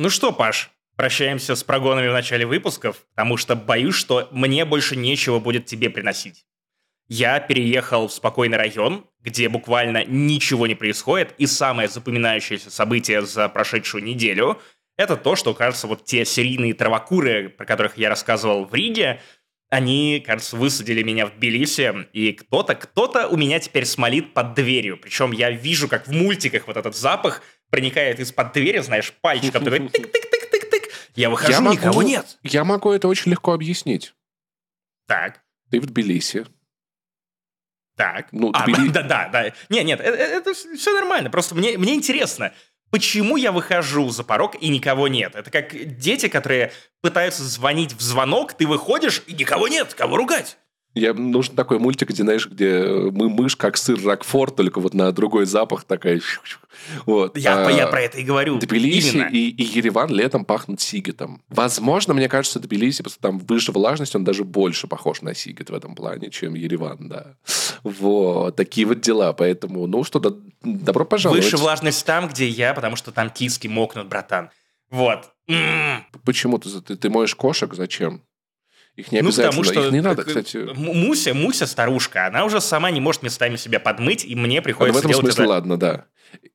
Ну что, Паш, прощаемся с прогонами в начале выпусков, потому что боюсь, что мне больше нечего будет тебе приносить. Я переехал в спокойный район, где буквально ничего не происходит, и самое запоминающееся событие за прошедшую неделю — это то, что, кажется, вот те серийные травокуры, про которых я рассказывал в Риге, они, кажется, высадили меня в Тбилиси, и кто-то, кто-то у меня теперь смолит под дверью. Причем я вижу, как в мультиках вот этот запах проникает из-под двери, знаешь, пальчиком такой тык-тык-тык-тык-тык. Я выхожу, Я могу- никого нет. Я могу это очень легко объяснить. Так, Ты в Тбилиси. так. Ну, А, Тбили- да, да, да. Не, нет, э- э- это все нормально. Просто мне, мне интересно, почему я выхожу за порог и никого нет? Это как дети, которые пытаются звонить в звонок, ты выходишь и никого нет, кого ругать? Я, нужен такой мультик, где, знаешь, где э, мы мышь, как сыр Рокфор, только вот на другой запах такая. Вот. Я, А, я про это и говорю. Тбилиси Именно. и, и Ереван летом пахнут сигетом. Возможно, мне кажется, Тбилиси, просто там выше влажность, он даже больше похож на сигет в этом плане, чем Ереван, да. Вот, такие вот дела. Поэтому, ну что, да- добро пожаловать. Выше влажность там, где я, потому что там киски мокнут, братан. Вот. М. Почему ты, ты, ты моешь кошек? Зачем? Их не Ну, обязательно. потому что... Их не надо, кстати. Муся, Муся старушка, она уже сама не может местами себя подмыть, и мне Ну, в приходится этом делать смысле, это ладно, да.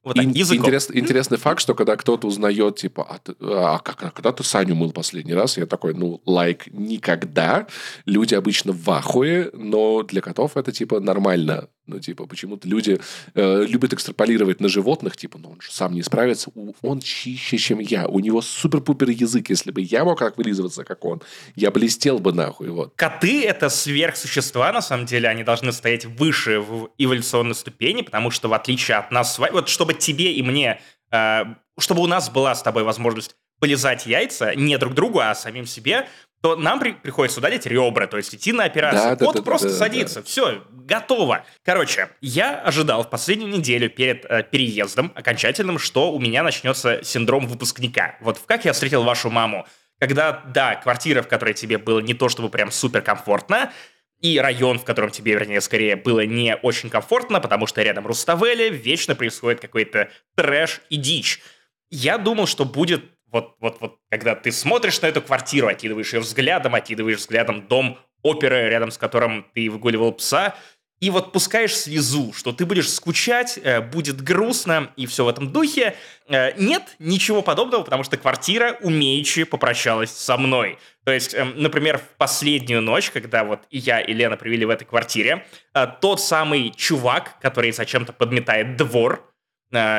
вот так, Ин- интерес- интересный факт, что когда кто-то узнает, типа, а, ты- а как, а когда ты Саню мыл последний раз? Я такой, ну, лайк, никогда. Люди обычно в ахуе, но для котов это, типа, нормально. Ну, типа, почему-то люди э, любят экстраполировать на животных, типа, ну, он же сам не справится, он чище, чем я, у него супер-пупер язык, если бы я мог так вылизываться, как он, я блестел бы нахуй, вот. Коты — это сверхсущества, на самом деле, они должны стоять выше в эволюционной ступени, потому что, в отличие от нас вот чтобы тебе и мне, э, чтобы у нас была с тобой возможность полезать яйца не друг другу, а самим себе, то нам при- приходится удалить ребра, то есть идти на операцию. Да, да, Кот да, да, просто да, садится, все, готово. Короче, я ожидал в последнюю неделю перед э, переездом окончательным, что у меня начнется синдром выпускника. Вот «Как я встретил вашу маму», когда, да, квартира, в которой тебе было не то чтобы прям супер комфортно, и район, в котором тебе, вернее, скорее было не очень комфортно, потому что рядом Руставели, вечно происходит какой-то трэш и дичь. Я думал, что будет вот, вот, вот, когда ты смотришь на эту квартиру, окидываешь ее взглядом, окидываешь взглядом дом оперы, рядом с которым ты выгуливал пса, и вот пускаешь слезу, что ты будешь скучать, э, будет грустно и все в этом духе. Э, нет ничего подобного, потому что квартира умеючи попрощалась со мной. То есть, эм, например, в последнюю ночь, когда вот я, и Лена провели в этой квартире, э, тот самый чувак, который зачем-то подметает двор,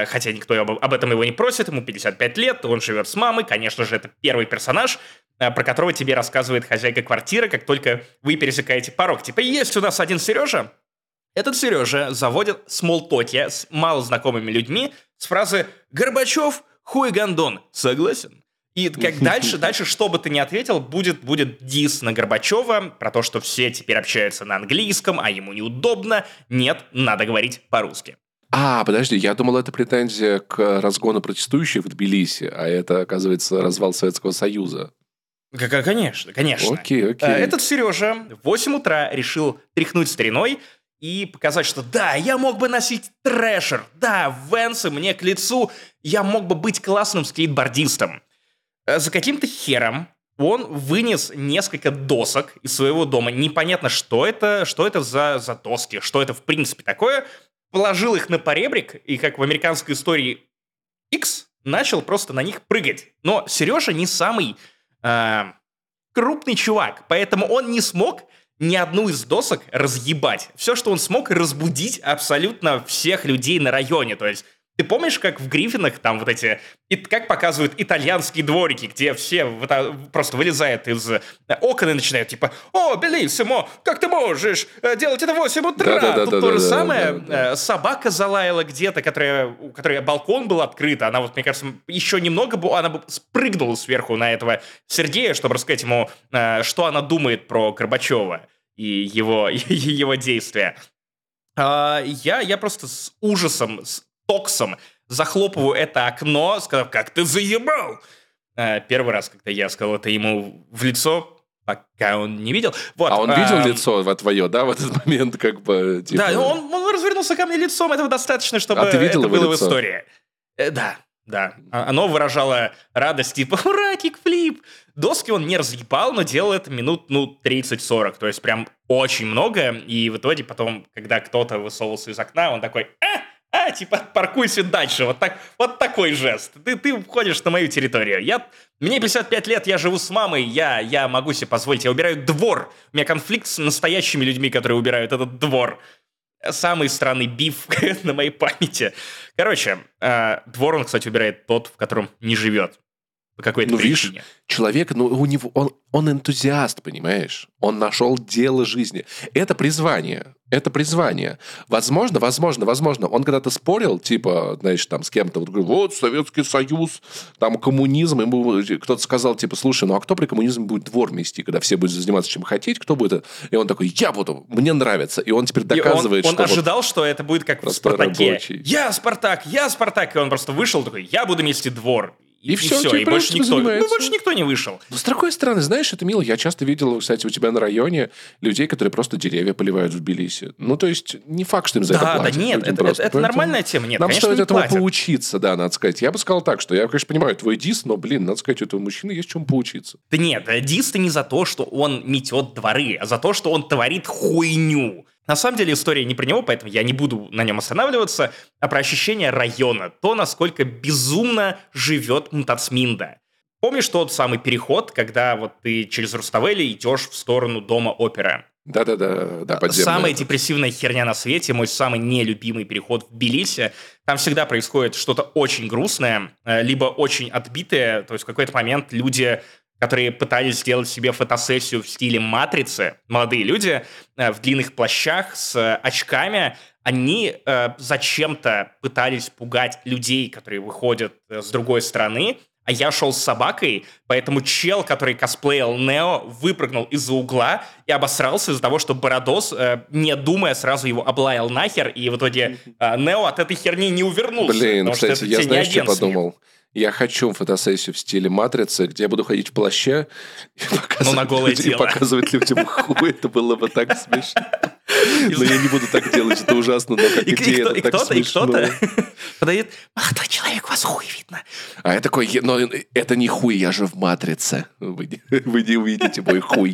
хотя никто об, этом его не просит, ему 55 лет, он живет с мамой, конечно же, это первый персонаж, э, про которого тебе рассказывает хозяйка квартиры, как только вы пересекаете порог. Типа, есть у нас один Сережа, этот Сережа заводит смолтоки с малознакомыми людьми с фразы «Горбачев, хуй гондон». Согласен? И как дальше, дальше, что бы ты ни ответил, будет, будет дис на Горбачева про то, что все теперь общаются на английском, а ему неудобно. Нет, надо говорить по-русски. А, подожди, я думал, это претензия к разгону протестующих в Тбилиси, а это, оказывается, развал Советского Союза. Конечно, конечно. Окей, окей. Э, Этот Сережа в 8 утра решил тряхнуть стариной и показать, что да, я мог бы носить трэшер, да, венсы мне к лицу, я мог бы быть классным скейтбордистом. Э, За каким-то хером он вынес несколько досок из своего дома. Непонятно, что это, что это за, за доски, что это в принципе такое. Положил их на поребрик, и как в американской истории X начал просто на них прыгать. Но Сережа не самый э, крупный чувак, поэтому он не смог ни одну из досок разъебать. Все, что он смог, разбудить абсолютно всех людей на районе. То есть ты помнишь, как в Гриффинах там вот эти... И как показывают итальянские дворики, где все вот, просто вылезают из э, окон и начинают типа «О, Белиссимо, как ты можешь э, делать это в 8 утра?» Да-да-да-да-да-да, Тут то же самое. да, да. э, Собака залаяла где-то, которая, у которой балкон был открыт. Она вот, мне кажется, еще немного бы... Она бы спрыгнула сверху на этого Сергея, чтобы рассказать ему, что она думает про Горбачева и его, и его действия. А, я, я просто с ужасом, с токсом захлопываю это окно, сказав, как ты заебал! А, первый раз, когда я сказал это ему в лицо, пока он не видел. Вот, А он видел ам, лицо во твое, да, в этот момент, как бы, типа... Да, он, он развернулся ко мне лицом, этого достаточно, чтобы А ты видел это было в лицо? истории. Э, да, Да, А- оно выражало радость, типа, ура, кикфлип! Доски он не разъебал, но делал это минут, ну, 30-40, то есть прям очень много, и в итоге потом, когда кто-то высовывался из окна, он такой, а, типа, паркуйся дальше, вот, так, вот такой жест. Ты, ты входишь на мою территорию. Я, мне 55 лет, я живу с мамой, я, я могу себе позволить, я убираю двор. У меня конфликт с настоящими людьми, которые убирают этот двор. Самый странный биф на моей памяти. Короче, э, двор он, кстати, убирает тот, в котором не живет. По какой-то Ну, видишь, причине. Человек, ну, у него, он, он энтузиаст, понимаешь? Он нашел дело жизни. Это призвание. Это призвание. Возможно, возможно, возможно, он когда-то спорил, типа, знаешь, там, с кем-то, вот, говорю, вот, Советский Союз, там, коммунизм, ему кто-то сказал, типа, слушай, ну, а кто при коммунизме будет двор мести, когда все будут заниматься чем хотеть, кто будет? это?» И он такой, я буду, мне нравится. И он теперь И он- доказывает, он, что вот ожидал, что это будет как в Спартаке. рабочий. Я Спартак, я Спартак. И он просто вышел такой, я буду мести двор. И всё, всё, теперь и больше никто, ну, больше никто не вышел. Но с другой стороны, знаешь, это мило. Я часто видел, кстати, у тебя на районе людей, которые просто деревья поливают в Тбилиси. Ну, то есть, не факт, что им за это Да, да, платят. нет, Людям это, просто. это- это нормальная тема. Нет, Нам конечно, стоит не этому платят. поучиться, да, надо сказать. Я бы сказал так, что я, конечно, понимаю твой дис, но, блин, надо сказать, у этого мужчины есть чему поучиться. Да нет, э, дис ты не за то, что он метет дворы, а за то, что он творит хуйню. На самом деле история не про него, поэтому я не буду на нем останавливаться, а про ощущение района, то, насколько безумно живет Мтацминда. Помнишь тот самый переход, когда вот ты через Руставели идешь в сторону дома опера? Да-да-да, да, подземная. Самая депрессивная херня на свете, мой самый нелюбимый переход в Тбилиси. Там всегда происходит что-то очень грустное, э, либо очень отбитое. То есть в какой-то момент люди, которые пытались сделать себе фотосессию в стиле «Матрицы», молодые люди э, в длинных плащах с э, очками, они э, зачем-то пытались пугать людей, которые выходят с другой стороны, а я шел с собакой, поэтому чел, который косплеил Нео, выпрыгнул из-за угла и обосрался из-за того, что Бородос, э, не думая, сразу его облаял нахер, и в итоге э, Нео от этой херни не увернулся. Блин, потому что кстати, это я знаешь, что подумал? Я хочу фотосессию в стиле матрицы, где я буду ходить в плаще и показывать, Ну, на голое людям, тело. показывать людям хуй. Это было бы так смешно. Но я не буду так делать, это ужасно, но как И, и идея, это и так кто-то, и смешно. кто-то подает, молодой человек, у вас хуй видно. А я такой, «Е- но это не хуй, я же в матрице. Вы не, увидите мой хуй.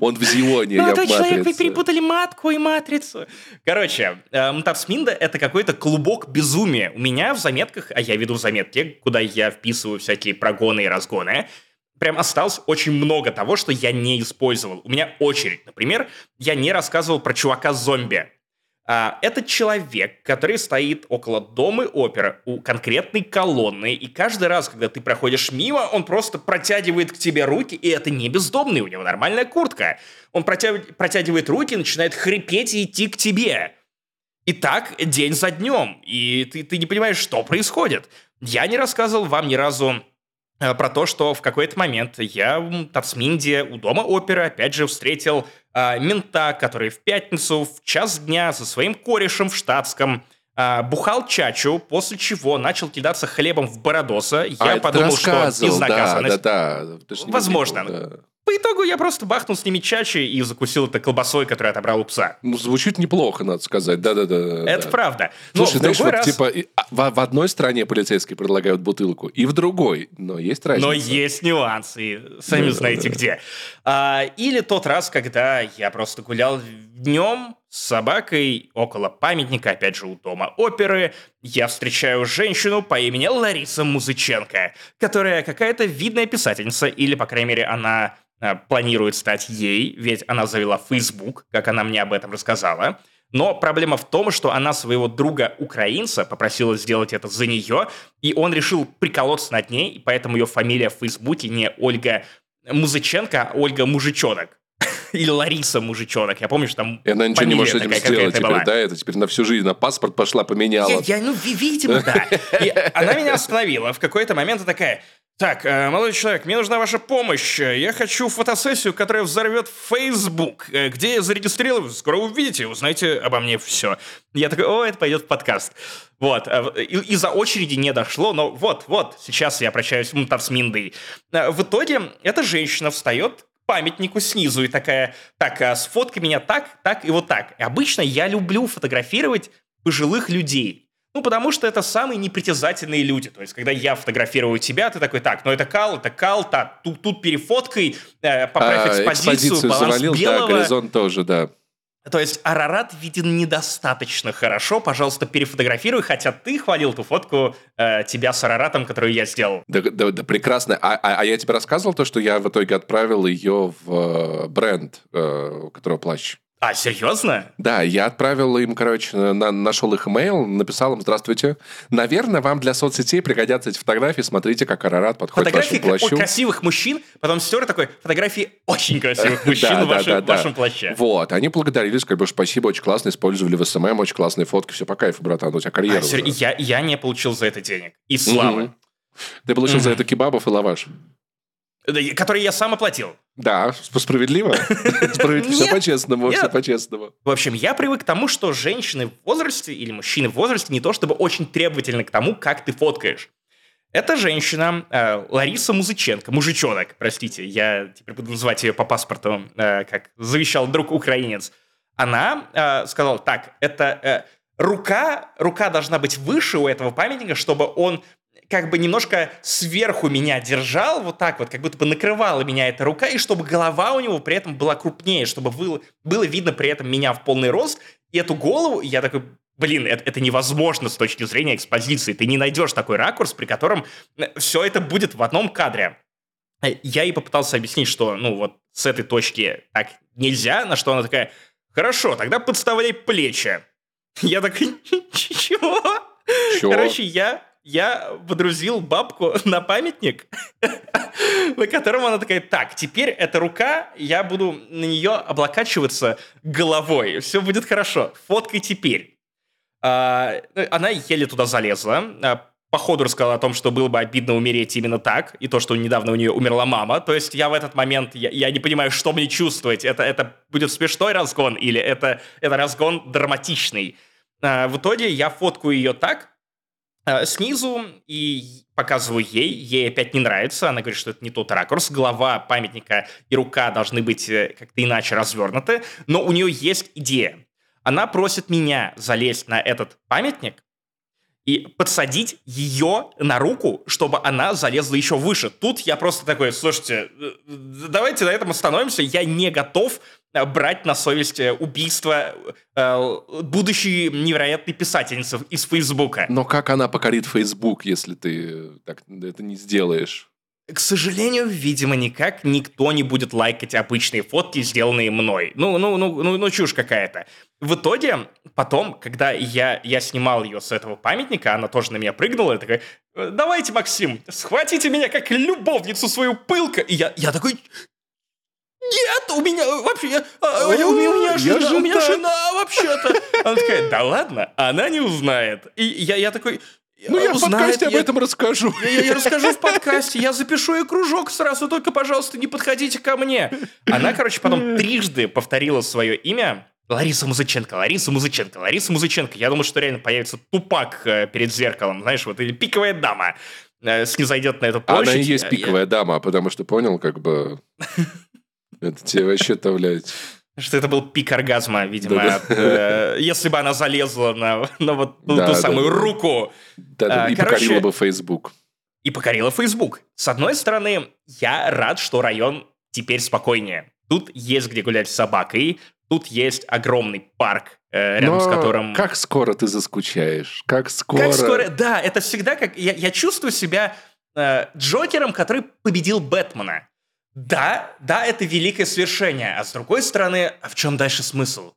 Он в Зионе, я в Молодой человек, вы матрице. перепутали матку и матрицу. Короче, э, Мтацминда — это какой-то клубок безумия. У меня в заметках, а я веду заметки, куда я вписываю всякие прогоны и разгоны, прям осталось очень много того, что я не использовал. У меня очередь, например, я не рассказывал про чувака-зомби. А, это человек, который стоит около дома оперы у конкретной колонны, и каждый раз, когда ты проходишь мимо, он просто протягивает к тебе руки, и это не бездомный, у него нормальная куртка. Он протя- протягивает руки, начинает хрипеть и идти к тебе. И так день за днем, и ты, ты не понимаешь, что происходит. Я не рассказывал вам ни разу про то, что в какой-то момент я в Тацминде у дома оперы опять же встретил э, мента, который в пятницу в час дня со своим корешем в штатском э, бухал чачу, после чего начал кидаться хлебом в Бородоса. Я А, подумал, что да, безнаказанность. да, да. Не Возможно. видел, да. По итогу я просто бахнул с ними чачи и закусил это колбасой, которую отобрал у пса. Ну, звучит неплохо, надо сказать. Да-да-да. Это да. правда. Но Слушай, знаешь, вот раз... типа а, в, в одной стране полицейские предлагают бутылку, и в другой, но есть разница. Но есть нюансы, сами Да, знаете да. где. А, или тот раз, когда я просто гулял днем с собакой около памятника, опять же, у дома оперы, я встречаю женщину по имени Лариса Музыченко, которая какая-то видная писательница, или, по крайней мере, она а, планирует стать ей, ведь она завела Facebook, как она мне об этом рассказала. Но проблема в том, что она своего друга-украинца попросила сделать это за нее, и он решил приколоться над ней, и поэтому ее фамилия в Фейсбуке не Ольга Музыченко, а Ольга Мужичонок. Или Лариса Мужичонок. Я помню, что там И она ничего не может этим сделать теперь, была. да? Это теперь на всю жизнь на паспорт пошла, поменяла. Я, я, ну, ви- видимо, да. И она меня остановила в какой-то момент и такая, так, э, молодой человек, мне нужна ваша помощь. Я хочу фотосессию, которая взорвет Facebook, э, где я зарегистрирован. Скоро увидите, узнаете обо мне все. Я такой, о, это пойдет в подкаст. Вот. э, И- Из-за очереди не дошло, но вот, вот, сейчас я прощаюсь м, с Миндой. В итоге эта женщина встает памятнику снизу и такая, так, а сфоткай меня так, так и вот так. И обычно я люблю фотографировать пожилых людей. Ну, потому что это самые непритязательные люди. То есть, когда я фотографирую тебя, ты такой, так, ну это кал, это кал, так, тут, тут перефоткай, э, поправь а, экспозицию, экспозицию баланс завалил, белого. Да, горизонт тоже, да. То есть Арарат виден недостаточно хорошо. Пожалуйста, перефотографируй, хотя ты хвалил ту фотку э, тебя с Араратом, которую я сделал. Да, да, да прекрасно. А, а, а я тебе рассказывал то, что я в итоге отправил ее в э, бренд, э, у которого плащ. А, серьезно? Да, я отправил им, короче, на, нашел их имейл, написал им, здравствуйте. Наверное, вам для соцсетей пригодятся эти фотографии. Смотрите, как Арарат подходит фотографии к вашему плащу. красивых мужчин, потом стер такой, фотографии очень красивых мужчин в вашем плаще. Вот, они благодарились, как бы, спасибо, очень классно, использовали в СММ, очень классные фотки, все по кайфу, братан, у тебя карьера. А, я, не получил за это денег. И славы. Ты получил за это кебабов и лаваш. Который я сам оплатил. Да, справедливо. Справедливо. Все по-честному, все по-честному. В общем, я привык к тому, что женщины в возрасте или мужчины в возрасте не то чтобы очень требовательны к тому, как ты фоткаешь. Эта женщина, э, Лариса Музыченко, мужичонок, простите, я теперь буду называть ее по паспорту, э, как завещал друг украинец. Она э, сказала, так, это э, рука, рука должна быть выше у этого памятника, чтобы он как бы немножко сверху меня держал, вот так вот, как будто бы накрывала меня эта рука, и чтобы голова у него при этом была крупнее, чтобы было, было видно при этом меня в полный рост, и эту голову, я такой, блин, это, это невозможно с точки зрения экспозиции, ты не найдешь такой ракурс, при котором э, все это будет в одном кадре. Э, я ей попытался объяснить, что, ну, вот с этой точки так нельзя, на что она такая, хорошо, тогда подставляй плечи. Я такой, чего? Чего? Короче, я я водрузил бабку на памятник, на котором она такая, так, теперь эта рука, я буду на нее облокачиваться головой, все будет хорошо, фоткай теперь. А, она еле туда залезла, а, походу рассказала о том, что было бы обидно умереть именно так, и то, что недавно у нее умерла мама. То есть я в этот момент, я, я не понимаю, что мне чувствовать. Это, это будет смешной разгон или это, это разгон драматичный. А, в итоге я фоткаю ее так, снизу и показываю ей, ей опять не нравится, она говорит, что это не тот ракурс, голова памятника и рука должны быть э, как-то иначе развернуты, но у нее есть идея. Она просит меня залезть на этот памятник и подсадить ее на руку, чтобы она залезла еще выше. Тут я просто такой, слушайте, э, давайте на этом остановимся, я не готов Э, брать на совесть э, убийство э, будущей невероятной писательницы из Фейсбука. Но как она покорит Фейсбук, если ты так это не сделаешь? К сожалению, видимо, никак никто не будет лайкать обычные фотки, сделанные мной. Ну, ну, ну, ну, ну чушь какая-то. В итоге, потом, когда я, я снимал ее с этого памятника, она тоже на меня прыгнула и такая, давайте, Максим, схватите меня как любовницу свою пылка. И я, я такой, нет, у меня вообще, я, а, у, меня, жена, у меня жена вообще-то. Она такая, да ладно, она не узнает. И я, я такой, ну, я узнает, в подкасте я, об этом расскажу. Я, я, я расскажу в подкасте, я запишу ей кружок сразу, только, пожалуйста, не подходите ко мне. Она, короче, потом трижды повторила свое имя. Лариса Музыченко, Лариса Музыченко, Лариса Музыченко. Я думаю, что реально появится тупак э, перед зеркалом, знаешь, вот, или пиковая дама э, снизойдет на эту площадь. Она и есть пиковая я... дама, потому что, понял, как бы... Это тебе вообще-то, блядь... Что это был пик оргазма, видимо. Э, если бы она залезла на, на вот ту, ту самую руку. Да, а, и покорила бы Facebook. И покорила Facebook. С одной стороны, я рад, что район теперь спокойнее. Тут есть где гулять с собакой, тут есть огромный парк, э, рядом Но с которым... как скоро ты заскучаешь? Как скоро... Как скоро... Да, это всегда как... Я, я чувствую себя э, Джокером, который победил Бэтмена. Да, да, это великое свершение. А с другой стороны, а в чем дальше смысл?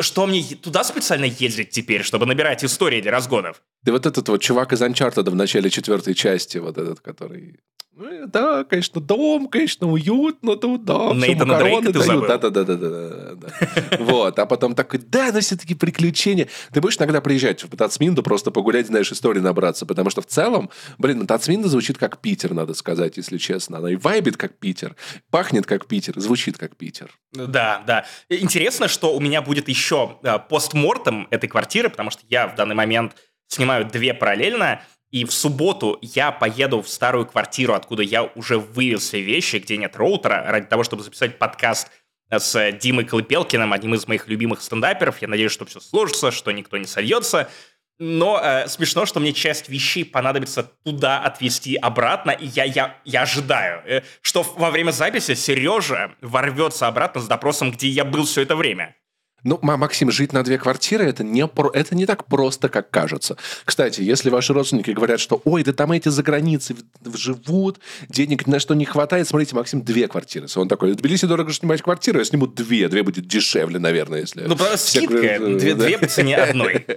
Что мне туда специально ездить теперь, чтобы набирать истории для разгонов? Да вот этот вот чувак из Uncharted в начале четвертой части, вот этот, который ну, да, конечно, дом, конечно, уютно тут, да. Нейтана Дрейка ты забыл? Да, да, да, да, да, да. Вот, а потом такой, да, но все-таки приключения. Ты будешь иногда приезжать в Тацминду просто погулять, знаешь, истории набраться, потому что в целом, блин, Тацминда звучит как Питер, надо сказать, если честно. Она и вайбит как Питер, пахнет как Питер, звучит как Питер. Да, да. Интересно, что у меня будет еще э, постмортом этой квартиры, потому что я в данный момент снимаю две параллельно, и в субботу я поеду в старую квартиру, откуда я уже вывез все вещи, где нет роутера, ради того, чтобы записать подкаст с Димой Клепелкиным, одним из моих любимых стендаперов. Я надеюсь, что все сложится, что никто не сольется. Но э, смешно, что мне часть вещей понадобится туда отвезти обратно, и я, я, я ожидаю, э, что во время записи Сережа ворвется обратно с допросом, где я был все это время. Ну, Максим, жить на две квартиры это не, про, это не так просто, как кажется. Кстати, если ваши родственники говорят, что ой, да там эти за границей живут, денег на что не хватает, смотрите, Максим, две квартиры. Он такой, в Тбилиси дорого снимать квартиру, я сниму две. Две будет дешевле, наверное, если... Ну, правда, скидка. Две, да. две по цене одной.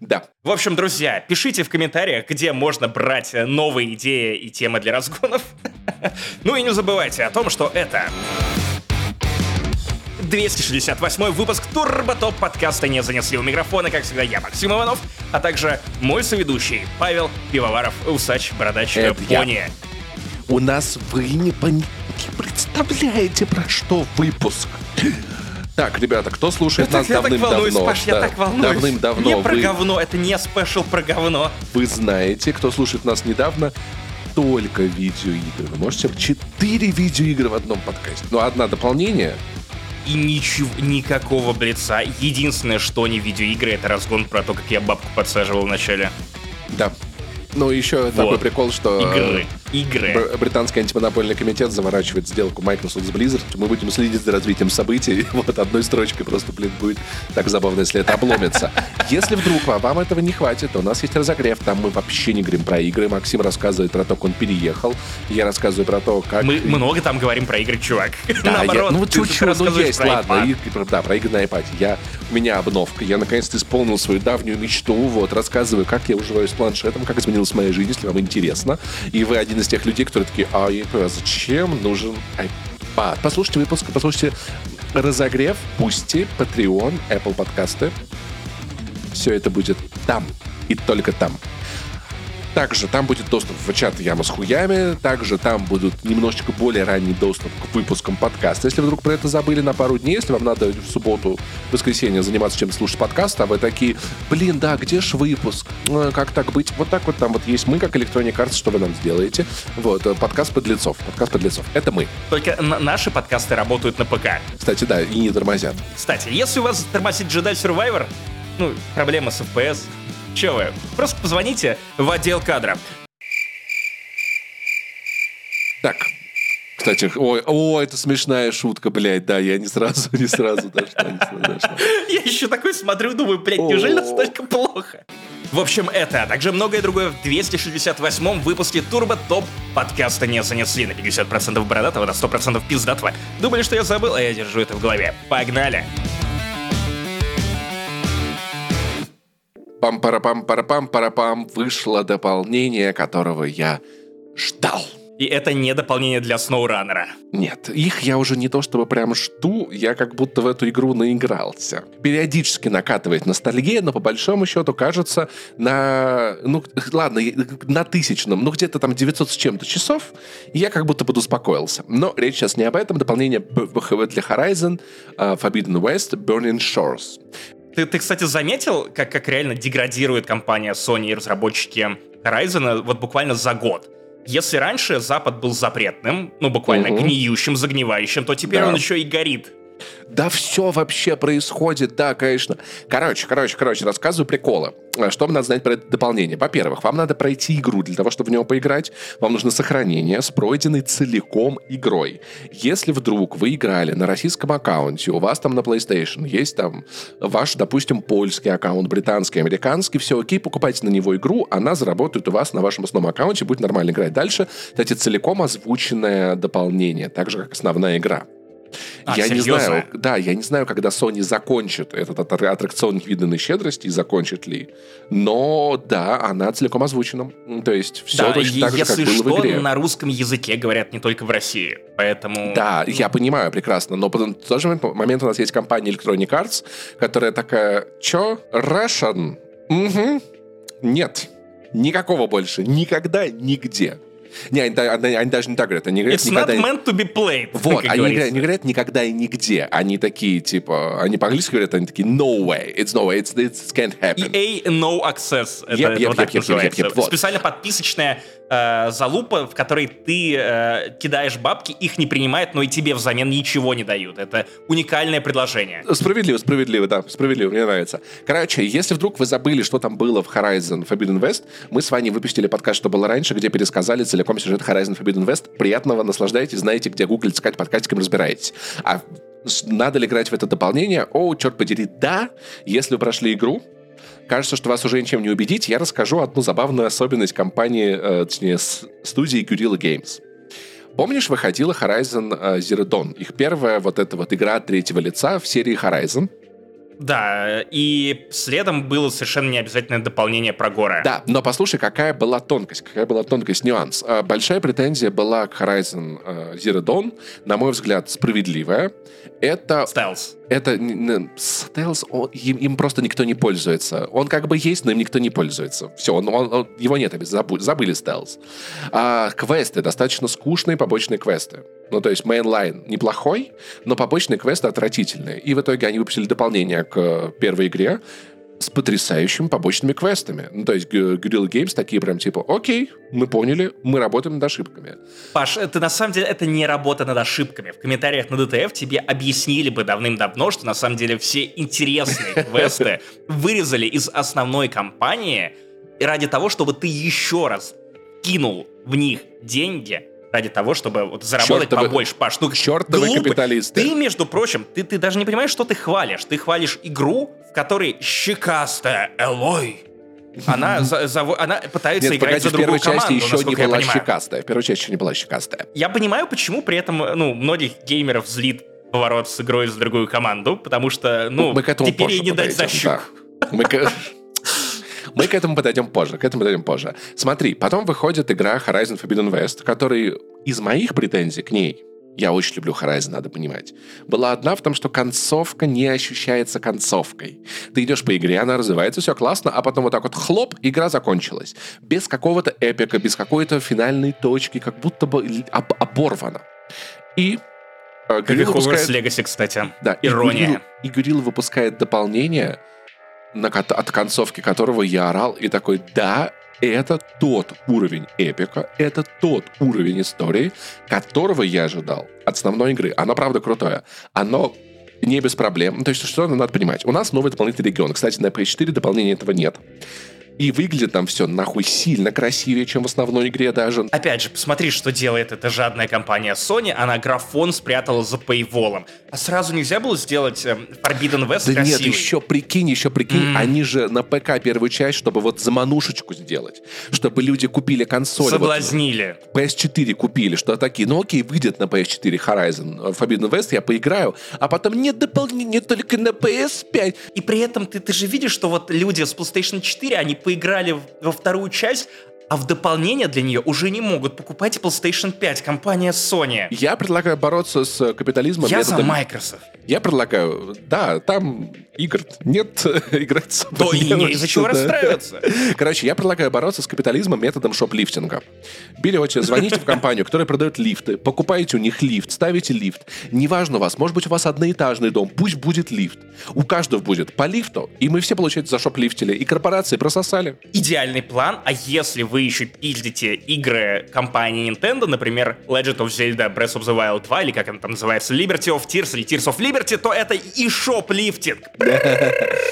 Да. В общем, друзья, пишите в комментариях, где можно брать новые идеи и темы для разгонов. Ну и не забывайте о том, что это 268 выпуск Турботоп подкаста «Не занесли у микрофона». Как всегда, я, Максим Иванов, а также мой соведущий Павел Пивоваров, усач, бородач, пони. У нас вы не, не представляете, про что выпуск. Так, ребята, кто слушает я нас давным-давно? Паш, я так волнуюсь. Давным-давно. Не про говно, это не спешл про говно. Вы знаете, кто слушает нас недавно, только видеоигры. Вы можете 4 видеоигры в одном подкасте. Ну, одна дополнение, и ничего, никакого блица. Единственное, что не видеоигры, это разгон про то, как я бабку подсаживал в начале. Да. Ну, еще вот. такой прикол, что... Игры игры. Британский антимонопольный комитет заворачивает сделку Microsoft с Blizzard. Мы будем следить за развитием событий. Вот одной строчкой просто, блин, будет так забавно, если это обломится. Если вдруг вам этого не хватит, то у нас есть разогрев. Там мы вообще не говорим про игры. Максим рассказывает про то, как он переехал. Я рассказываю про то, как... Мы много там говорим про игры, чувак. Да, Наоборот, я, ну чуть-чуть, ну есть, ладно. Да, про игры на iPad. Я, у меня обновка. Я наконец-то исполнил свою давнюю мечту. Вот, рассказываю, как я уживаюсь с планшетом, как изменилась моя жизнь, если вам интересно. И вы один из тех людей, которые такие, а, а зачем нужен iPad? Послушайте выпуск, послушайте разогрев, Пусти, Patreon, Apple подкасты. Все это будет там и только там. Также там будет доступ в чат Яма с хуями. Также там будут немножечко более ранний доступ к выпускам подкаста. Если вдруг про это забыли на пару дней, если вам надо в субботу, в воскресенье заниматься чем-то, слушать подкаст, а вы такие, блин, да, где ж выпуск? Ну, как так быть? Вот так вот там вот есть мы, как Electronic Arts, что вы нам сделаете. Вот, э, подкаст подлецов. Подкаст подлецов. Это мы. Только наши подкасты работают на ПК. Кстати, да, и не тормозят. Кстати, если у вас тормозит Jedi Survivor, ну, проблема с FPS, Че вы? Просто позвоните в отдел кадра. Так, кстати, ой, о, это смешная шутка, блядь, да, я не сразу, не сразу дошла, не дошла. Я еще такой смотрю, думаю, блядь, неужели настолько плохо? В общем, это, а также многое другое в 268-м выпуске Турбо Топ подкаста не занесли на 50% бородатого, на 100% пиздатого. Думали, что я забыл, а я держу это в голове. Погнали! Пам-парапам-парапам-парапам вышло дополнение, которого я ждал. И это не дополнение для Сноураннера. Нет, их я уже не то чтобы прям жду, я как будто в эту игру наигрался. Периодически накатывает ностальгия, но по большому счету кажется на, ну ладно, на тысячном, ну где-то там 900 с чем-то часов, я как будто подуспокоился. Но речь сейчас не об этом, дополнение для Horizon, uh, Forbidden West, Burning Shores. Ты, ты, кстати, заметил, как, как реально деградирует компания Sony и разработчики Horizon вот буквально за год? Если раньше Запад был запретным, ну буквально угу. гниющим, загнивающим, то теперь да. он еще и горит. Да все вообще происходит, да, конечно. Короче, короче, короче, рассказываю приколы. Э, что вам надо знать про это дополнение? Во-первых, вам надо пройти игру для того, чтобы в него поиграть. Вам нужно сохранение с пройденной целиком игрой. Если вдруг вы играли на российском аккаунте, у вас там на PlayStation есть там ваш, допустим, польский аккаунт, британский, американский, все окей, покупайте на него игру, она заработает у вас на вашем основном аккаунте, будет нормально играть дальше. Кстати, целиком озвученное дополнение, так же, как основная игра. А, я серьезно? не знаю, да, я не знаю, когда Sony закончит этот аттракцион невиданной щедрости и закончит ли. Но да, она целиком озвучена. То есть все да, точно так же, как было что, в игре. на русском языке говорят не только в России, поэтому... Да, я понимаю прекрасно, но в тот же момент у нас есть компания Electronic Arts, которая такая, чё, Russian? Угу. Нет, никакого больше, никогда, нигде. Не, они, они, они даже не так говорят. Они говорят It's никогда... not meant to be played. Вот, они говорят, они говорят никогда и нигде. Они такие, типа, они по-английски говорят, они такие, no way, it's no way, it's, it can't happen. EA No Access. Это, Yep, yep, вот так yep, yep, yep, yep, вот. Специально подписочная э, залупа, в которой ты э, кидаешь бабки, их не принимают, но и тебе взамен ничего не дают. Это уникальное предложение. Справедливо, справедливо, да, справедливо, мне нравится. Короче, если вдруг вы забыли, что там было в Horizon Forbidden West, мы с вами выпустили подкаст, что было раньше, где пересказали целиком сюжет Horizon Forbidden West. Приятного, наслаждайтесь, знаете, где гуглить, искать подкастиком, разбираетесь. А надо ли играть в это дополнение? О, черт подери, да, если вы прошли игру, Кажется, что вас уже ничем не убедить. Я расскажу одну забавную особенность компании, э, точнее, студии Guerrilla Games. Помнишь, выходила Horizon э, Zero Dawn? Их первая вот эта вот игра третьего лица в серии Horizon. Да, и следом было совершенно необязательное дополнение про горы. Да, но послушай, какая была тонкость, какая была тонкость, нюанс. А, Большая претензия была к Horizon э, Zero Dawn, на мой взгляд, справедливая. Это Стелс. Это он- им, им просто никто не пользуется. Он как бы есть, но им никто не пользуется. Все, он, он- он- его нет, забу- забыли стелс. А квесты достаточно скучные, побочные квесты. Ну, то есть mainline неплохой, но побочные квесты отвратительные. И в итоге они выпустили дополнение к э, первой игре с потрясающими побочными квестами. Ну, то есть Gu- Guerrilla Games такие прям типа, окей, мы поняли, мы работаем над ошибками. Паш, это на самом деле это не работа над ошибками. В комментариях на ДТФ тебе объяснили бы давным-давно, что на самом деле все интересные квесты вырезали из основной кампании ради того, чтобы ты еще раз кинул в них деньги, ради того, чтобы вот заработать Чёртовы- побольше. Паш, ну чёртовы глупый. капиталисты. Ты, между прочим, ты, ты даже не понимаешь, что ты хвалишь. Ты хвалишь игру, в которой щекастая Элой она, за- заво- она пытается Нет, играть погоди, за в первой другую команду, части еще не была щекастая. В первой части еще не была щекастая. Я понимаю, почему при этом, ну, многих геймеров злит поворот с игрой за другую команду, потому что, ну, Мы к этому теперь ей не дать защику. да. Мы к... Мы к этому подойдем позже, к этому подойдем позже. Смотри, потом выходит игра Horizon Forbidden West, который из моих претензий к ней, я очень люблю Horizon, надо понимать, была одна в том, что концовка не ощущается концовкой. Ты идешь по игре, она развивается, все классно, а потом вот так вот хлоп, игра закончилась. Без какого-то эпика, без какой-то финальной точки, как будто бы об- оборвано. И э, Как и Guerrilla Hogwarts выпускает- Legacy, кстати. да, и Ирония. Гурил- И Гурил выпускает дополнение, на от концовки которого я орал и такой, да, это тот уровень эпика, это тот уровень истории, которого я ожидал от основной игры. Оно, правда, крутое. Оно не без проблем. Ну, То есть, что надо понимать? У нас новый дополнительный регион. Кстати, на PS4 дополнения этого нет. И выглядит там все нахуй сильно красивее, чем в основной игре даже. Опять же, посмотри, что делает эта жадная компания Sony. Она графон спрятала за пейволом. А сразу нельзя было сделать эм, Forbidden West Да красивый? нет, еще прикинь, еще прикинь, М. они же на ПК первую часть, чтобы вот за манушечку сделать, чтобы люди купили консоль. вот Соблазнили. PS4 купили, что такие, ну окей, выйдет на PS4 Horizon э, Forbidden West, я поиграю, а потом нет дополнения только на PS5. И при этом ты, ты же видишь, что вот люди с PlayStation 4, они поиграли во вторую часть, а в дополнение для нее уже не могут покупать PlayStation 5, компания Sony. Я предлагаю бороться с э, капитализмом Я за методом... Microsoft. Я предлагаю, да, там игр нет, играть особо То и не из-за чего расстраиваться. Короче, я предлагаю бороться с капитализмом методом шоп-лифтинга. Берете, звоните в компанию, которая продает лифты, покупаете у них лифт, ставите лифт. Неважно у вас, может быть, у вас одноэтажный дом, пусть будет лифт. У каждого будет по лифту, и мы все, получается, зашоплифтили, и корпорации прососали. Идеальный план, а если вы еще пиздите игры компании Nintendo, например, Legend of Zelda Breath of the Wild 2, или как она там называется, Liberty of Tears или Tears of Liberty, то это и шоп-лифтинг.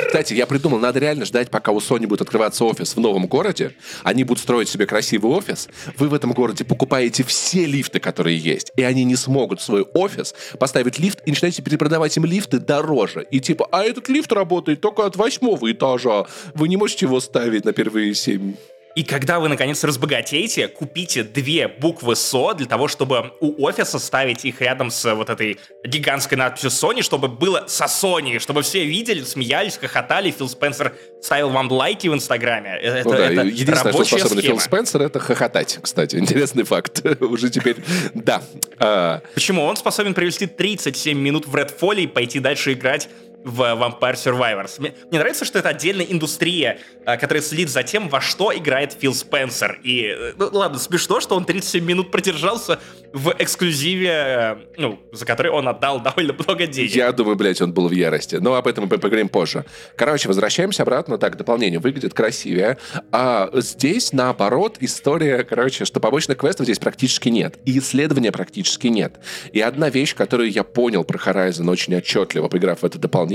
Кстати, я придумал, надо реально ждать, пока у Sony будет открываться офис в новом городе. Они будут строить себе красивый офис. Вы в этом городе покупаете все лифты, которые есть. И они не смогут свой офис поставить лифт и начинаете перепродавать им лифты дороже. И типа, а этот лифт работает только от восьмого этажа. Вы не можете его ставить на первые семь. И когда вы, наконец, разбогатеете, купите две буквы СО для того, чтобы у офиса ставить их рядом с вот этой гигантской надписью Sony, чтобы было со Sony, чтобы все видели, смеялись, хохотали. Фил Спенсер ставил вам лайки в Инстаграме. Э, Это, Ну да, это единственное, что способен Фил. Спенсер, это хохотать, кстати. Интересный факт. Уже теперь, да. А, Почему? Он способен провести 37 минут в Redfall и пойти дальше играть в Vampire Survivors. Мне, мне нравится, что это отдельная индустрия, а, которая следит за тем, во что играет Фил Спенсер. И, э, ну ладно, смешно, что он 37 минут продержался в эксклюзиве, э, ну, за который он отдал довольно много денег. Я думаю, блядь, он был в ярости. Но об этом мы поговорим позже. Короче, возвращаемся обратно. Так, дополнение выглядит красивее. А здесь, наоборот, история, короче, что побочных квестов здесь практически нет. И исследования практически нет. И одна вещь, которую я понял про Horizon очень отчетливо, поиграв в это дополнение,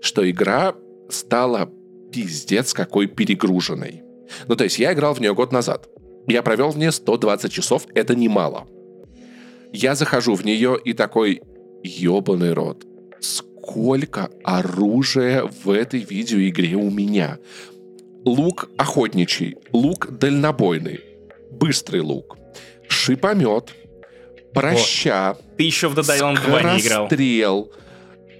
что игра стала пиздец какой перегруженной. Ну, то есть я играл в нее год назад. Я провел в ней 120 часов, это немало. Я захожу в нее и такой, ебаный рот, сколько оружия в этой видеоигре у меня. Лук охотничий, лук дальнобойный, быстрый лук, шипомет, проща, О, ты еще в Dead Island 2 не играл. Скорострел,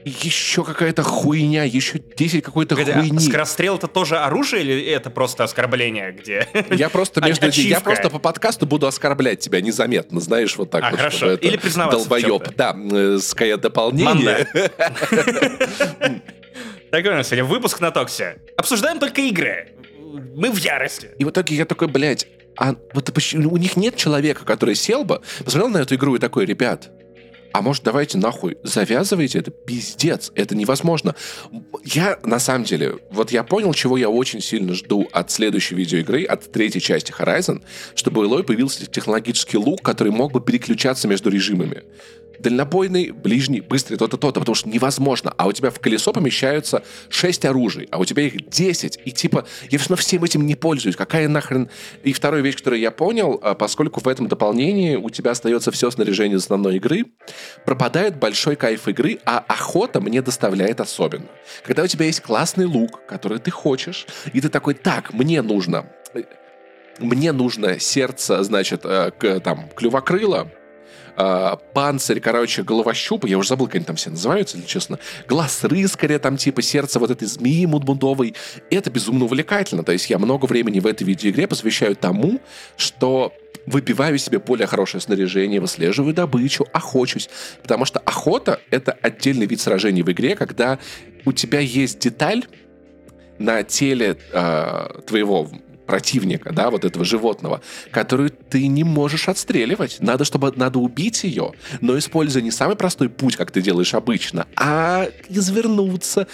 еще какая-то хуйня, еще 10 какой-то а хуйни. скорострел это тоже оружие или это просто оскорбление, где... Я просто между А- я просто по подкасту буду оскорблять тебя незаметно, знаешь, вот так А, вот. хорошо. Или признаваться Долбоеб, да, э, скорее дополнение. Такой у нас сегодня выпуск на Токсе. Обсуждаем только игры. Мы в ярости. И в итоге я такой, блядь, а вот у них нет человека, который сел бы, посмотрел на эту игру и такой, ребят, а может давайте нахуй завязывайте это? Пиздец, это невозможно. Я, на самом деле, вот я понял, чего я очень сильно жду от следующей видеоигры, от третьей части Horizon, чтобы у Элой появился технологический лук, который мог бы переключаться между режимами. Дальнобойный, ближний, быстрый, то-то, то-то, потому что невозможно. А у тебя в колесо помещаются 6 оружий, а у тебя их 10. И типа, я все равно всем этим не пользуюсь. Какая нахрен... И вторая вещь, которую я понял, а, поскольку в этом дополнении у тебя остается все снаряжение основной игры, пропадает большой кайф игры, а охота мне доставляет особенно. Когда у тебя есть классный лук, который ты хочешь, и ты такой, так, мне нужно... Мне нужно сердце, значит, э, к, там, клювокрыла, а, панцирь, короче, головощупа, я уже забыл, как они там все называются, если честно, глаз рыскаря, там типа сердце вот этой змеи мудмудовой. Это безумно увлекательно. То есть я много времени в этой видеоигре посвящаю тому, что выбиваю себе более хорошее снаряжение, выслеживаю добычу, охочусь. Потому что охота — это отдельный вид сражений в игре, когда у тебя есть деталь на теле э, твоего противника, да, вот этого животного, которую ты не можешь отстреливать. Надо, чтобы надо убить ее, но используя не самый простой путь, как ты делаешь обычно, а извернуться,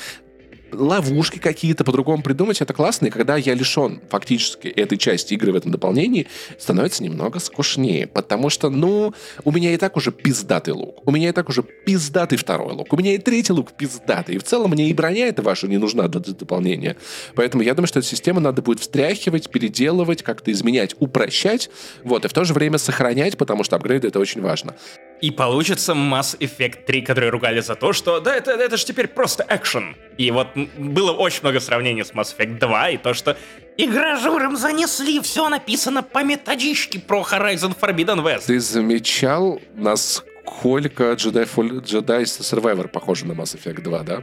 ловушки какие-то по-другому придумать, это классно. И когда я лишен фактически этой части игры в этом дополнении, становится немного скучнее. Потому что, ну, у меня и так уже пиздатый лук. У меня и так уже пиздатый второй лук. У меня и третий лук пиздатый. И в целом мне и броня эта ваша не нужна для дополнения. Поэтому я думаю, что эту систему надо будет встряхивать, переделывать, как-то изменять, упрощать. Вот, и в то же время сохранять, потому что апгрейды это очень важно. И получится Mass Effect 3, которые ругали за то, что да, это, это же теперь просто экшен. И вот было очень много сравнений с Mass Effect 2, и то, что игражурам занесли, все написано по методичке про Horizon Forbidden West. Ты замечал, насколько Jedi, Fall- Jedi Survivor похожи на Mass Effect 2, да?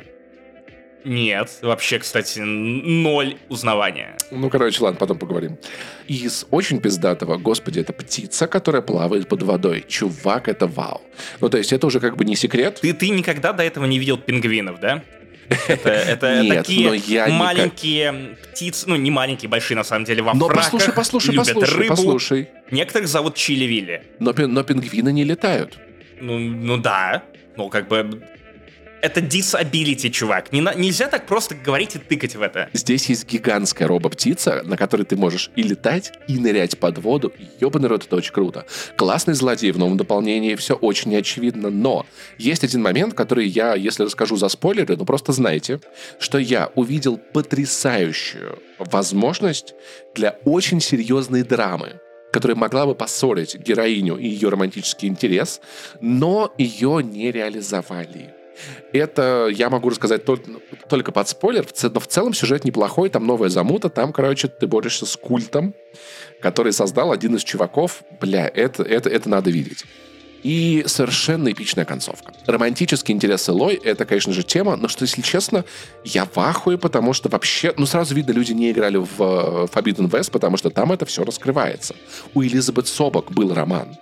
Нет, вообще, кстати, ноль узнавания. Ну, короче, ладно, потом поговорим. Из очень пиздатого, господи, это птица, которая плавает под водой. Чувак, это вау. Ну, то есть это уже как бы не секрет. Ты, ты никогда до этого не видел пингвинов, да? Это, это Нет, такие я никак- маленькие птицы, ну не маленькие, большие на самом деле, во Но фраках, послушай, послушай, любят послушай, рыбу. послушай. Некоторых зовут Чили-Вилли. Но, но пингвины не летают. Ну, ну да, ну как бы... Это disability, чувак. Не нельзя так просто говорить и тыкать в это. Здесь есть гигантская робо-птица, на которой ты можешь и летать, и нырять под воду. Ёбаный рот, это очень круто. Классный злодей в новом дополнении, все очень очевидно, но есть один момент, который я, если расскажу за спойлеры, ну просто знайте, что я увидел потрясающую возможность для очень серьезной драмы которая могла бы поссорить героиню и ее романтический интерес, но ее не реализовали. Это я могу рассказать только, только под спойлер, но в целом сюжет неплохой, там новая замута, там, короче, ты борешься с культом, который создал один из чуваков. Бля, это, это, это надо видеть. И совершенно эпичная концовка. Романтический интерес Элой — это, конечно же, тема, но что, если честно, я в ахуе, потому что вообще... Ну, сразу видно, люди не играли в Forbidden West, потому что там это все раскрывается. У Элизабет Собок был роман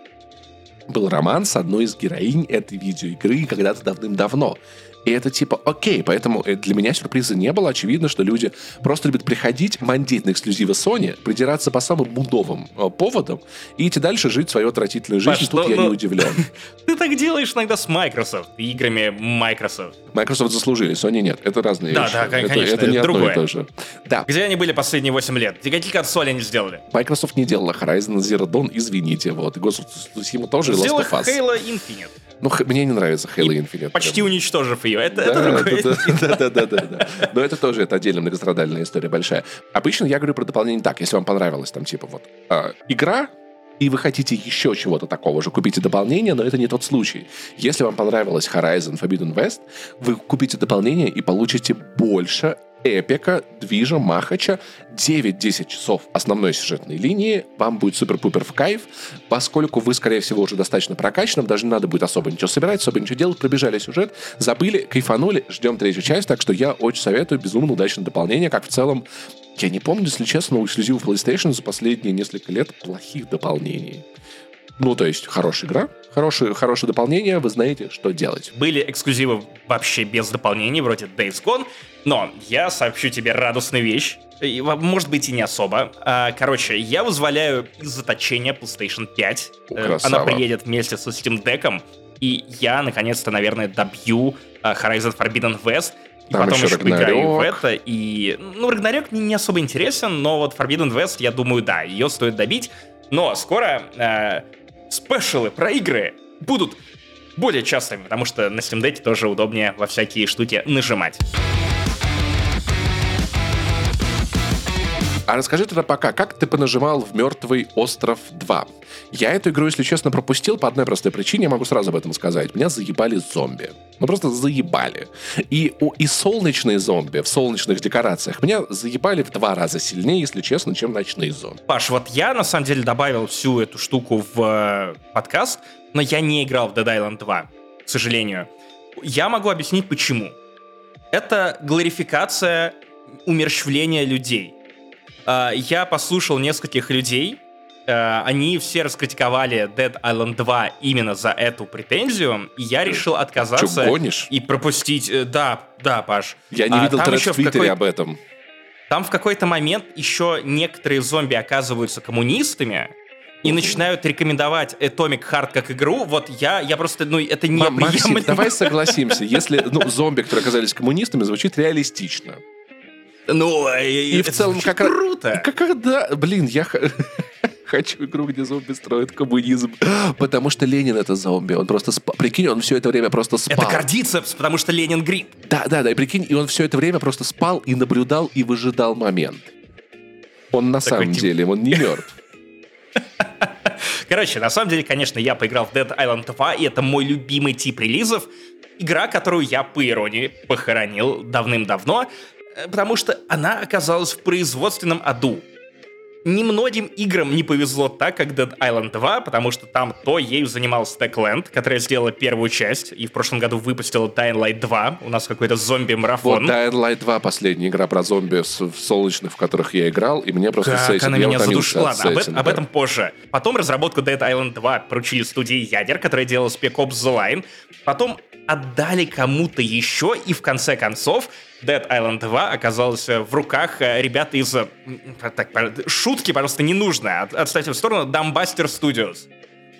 был роман с одной из героинь этой видеоигры когда-то давным-давно. И это типа окей, поэтому э, для меня сюрприза не было. Очевидно, что люди просто любят приходить, мандеть на эксклюзивы Sony, придираться по самым мудовым э, поводам и идти дальше жить свою отвратительную жизнь. Паш, Тут ну, я ну, не удивлен. Ты так делаешь иногда с Microsoft, играми Microsoft. Microsoft заслужили, Sony нет. Это разные да, вещи. Да, конечно, это, это, это не другое. одно и то же. Да. Где они были последние 8 лет? И какие консоли они сделали? Microsoft не делала Horizon Zero Dawn, извините. Вот. Tsushima тоже, Сделала Us. Halo Infinite. Ну, мне не нравится Halo Infinite. Почти прям. уничтожив ее. Это, да, это другое. Да, да, да, да, да. Но это тоже это отдельная многострадальная история большая. Обычно я говорю про дополнение так. Если вам понравилось, там, типа, вот, э, игра, и вы хотите еще чего-то такого же, купите дополнение, но это не тот случай. Если вам понравилась Horizon Forbidden West, вы купите дополнение и получите больше эпика, движа, махача, 9-10 часов основной сюжетной линии, вам будет супер-пупер в кайф, поскольку вы, скорее всего, уже достаточно прокачаны, даже не надо будет особо ничего собирать, особо ничего делать, пробежали сюжет, забыли, кайфанули, ждем третью часть, так что я очень советую, безумно удачное дополнение, как в целом я не помню, если честно, у эксклюзивов PlayStation за последние несколько лет плохих дополнений. Ну, то есть, хорошая игра, хорошее, хорошее дополнение, вы знаете, что делать. Были эксклюзивы вообще без дополнений, вроде Days Gone, но я сообщу тебе радостную вещь, может быть и не особо. А, короче, я вызволяю из заточения PlayStation 5. Э, красава. Она приедет вместе со Steam Deck, и я, наконец-то, наверное, добью а, Horizon Forbidden West, и Там потом еще, еще поиграю в это. И, ну, Рагнарёк мне не особо интересен, но вот Forbidden West, я думаю, да, ее стоит добить. Но скоро э, спешалы про игры будут более частыми, потому что на Steam Deck тоже удобнее во всякие штуки нажимать. А расскажи тогда пока, как ты понажимал в «Мертвый остров 2»? Я эту игру, если честно, пропустил по одной простой причине, я могу сразу об этом сказать. Меня заебали зомби. Ну просто заебали. И, и солнечные зомби в солнечных декорациях меня заебали в два раза сильнее, если честно, чем ночные зомби. Паш, вот я на самом деле добавил всю эту штуку в э, подкаст, но я не играл в Dead Island 2, к сожалению. Я могу объяснить почему. Это глорификация умерщвления людей. А, я послушал нескольких людей, они все раскритиковали Dead Island 2 именно за эту претензию, и я решил отказаться Чё, гонишь? и пропустить... Э, да, да, Паш. Я не а, видел тред в Твиттере об этом. Там в какой-то момент еще некоторые зомби оказываются коммунистами, и начинают рекомендовать Atomic Heart как игру, вот я, я просто, ну, это не Максим, давай согласимся, если, ну, зомби, которые оказались коммунистами, звучит реалистично. Ну, и, и в целом как круто. Как, когда, блин, я хочу игру, где зомби строят коммунизм. Потому что Ленин это зомби. Он просто спал. Прикинь, он все это время просто спал. Это кардицепс, потому что Ленин грипп. Да, да, да. И прикинь, и он все это время просто спал и наблюдал и выжидал момент. Он на Такой самом тип... деле, он не мертв. Короче, на самом деле, конечно, я поиграл в Dead Island 2, и это мой любимый тип релизов. Игра, которую я, по иронии, похоронил давным-давно. Э, потому что она оказалась в производственном аду. Немногим играм не повезло так, как Dead Island 2, потому что там то ею занимался Techland, которая сделала первую часть, и в прошлом году выпустила Dying Light 2. У нас какой-то зомби-марафон. Вот Dying Light 2 последняя игра про зомби в солнечных, в которых я играл, и мне просто как она меня задушила. Об, этим, об этом позже. Потом разработку Dead Island 2 поручили студии Ядер, которая делала Spec Ops The Line. Потом отдали кому-то еще, и в конце концов Dead Island 2 оказалась в руках э, ребят из... Э, так, шутки, пожалуйста, не нужно. От, отставьте в сторону. Dumbbuster Studios.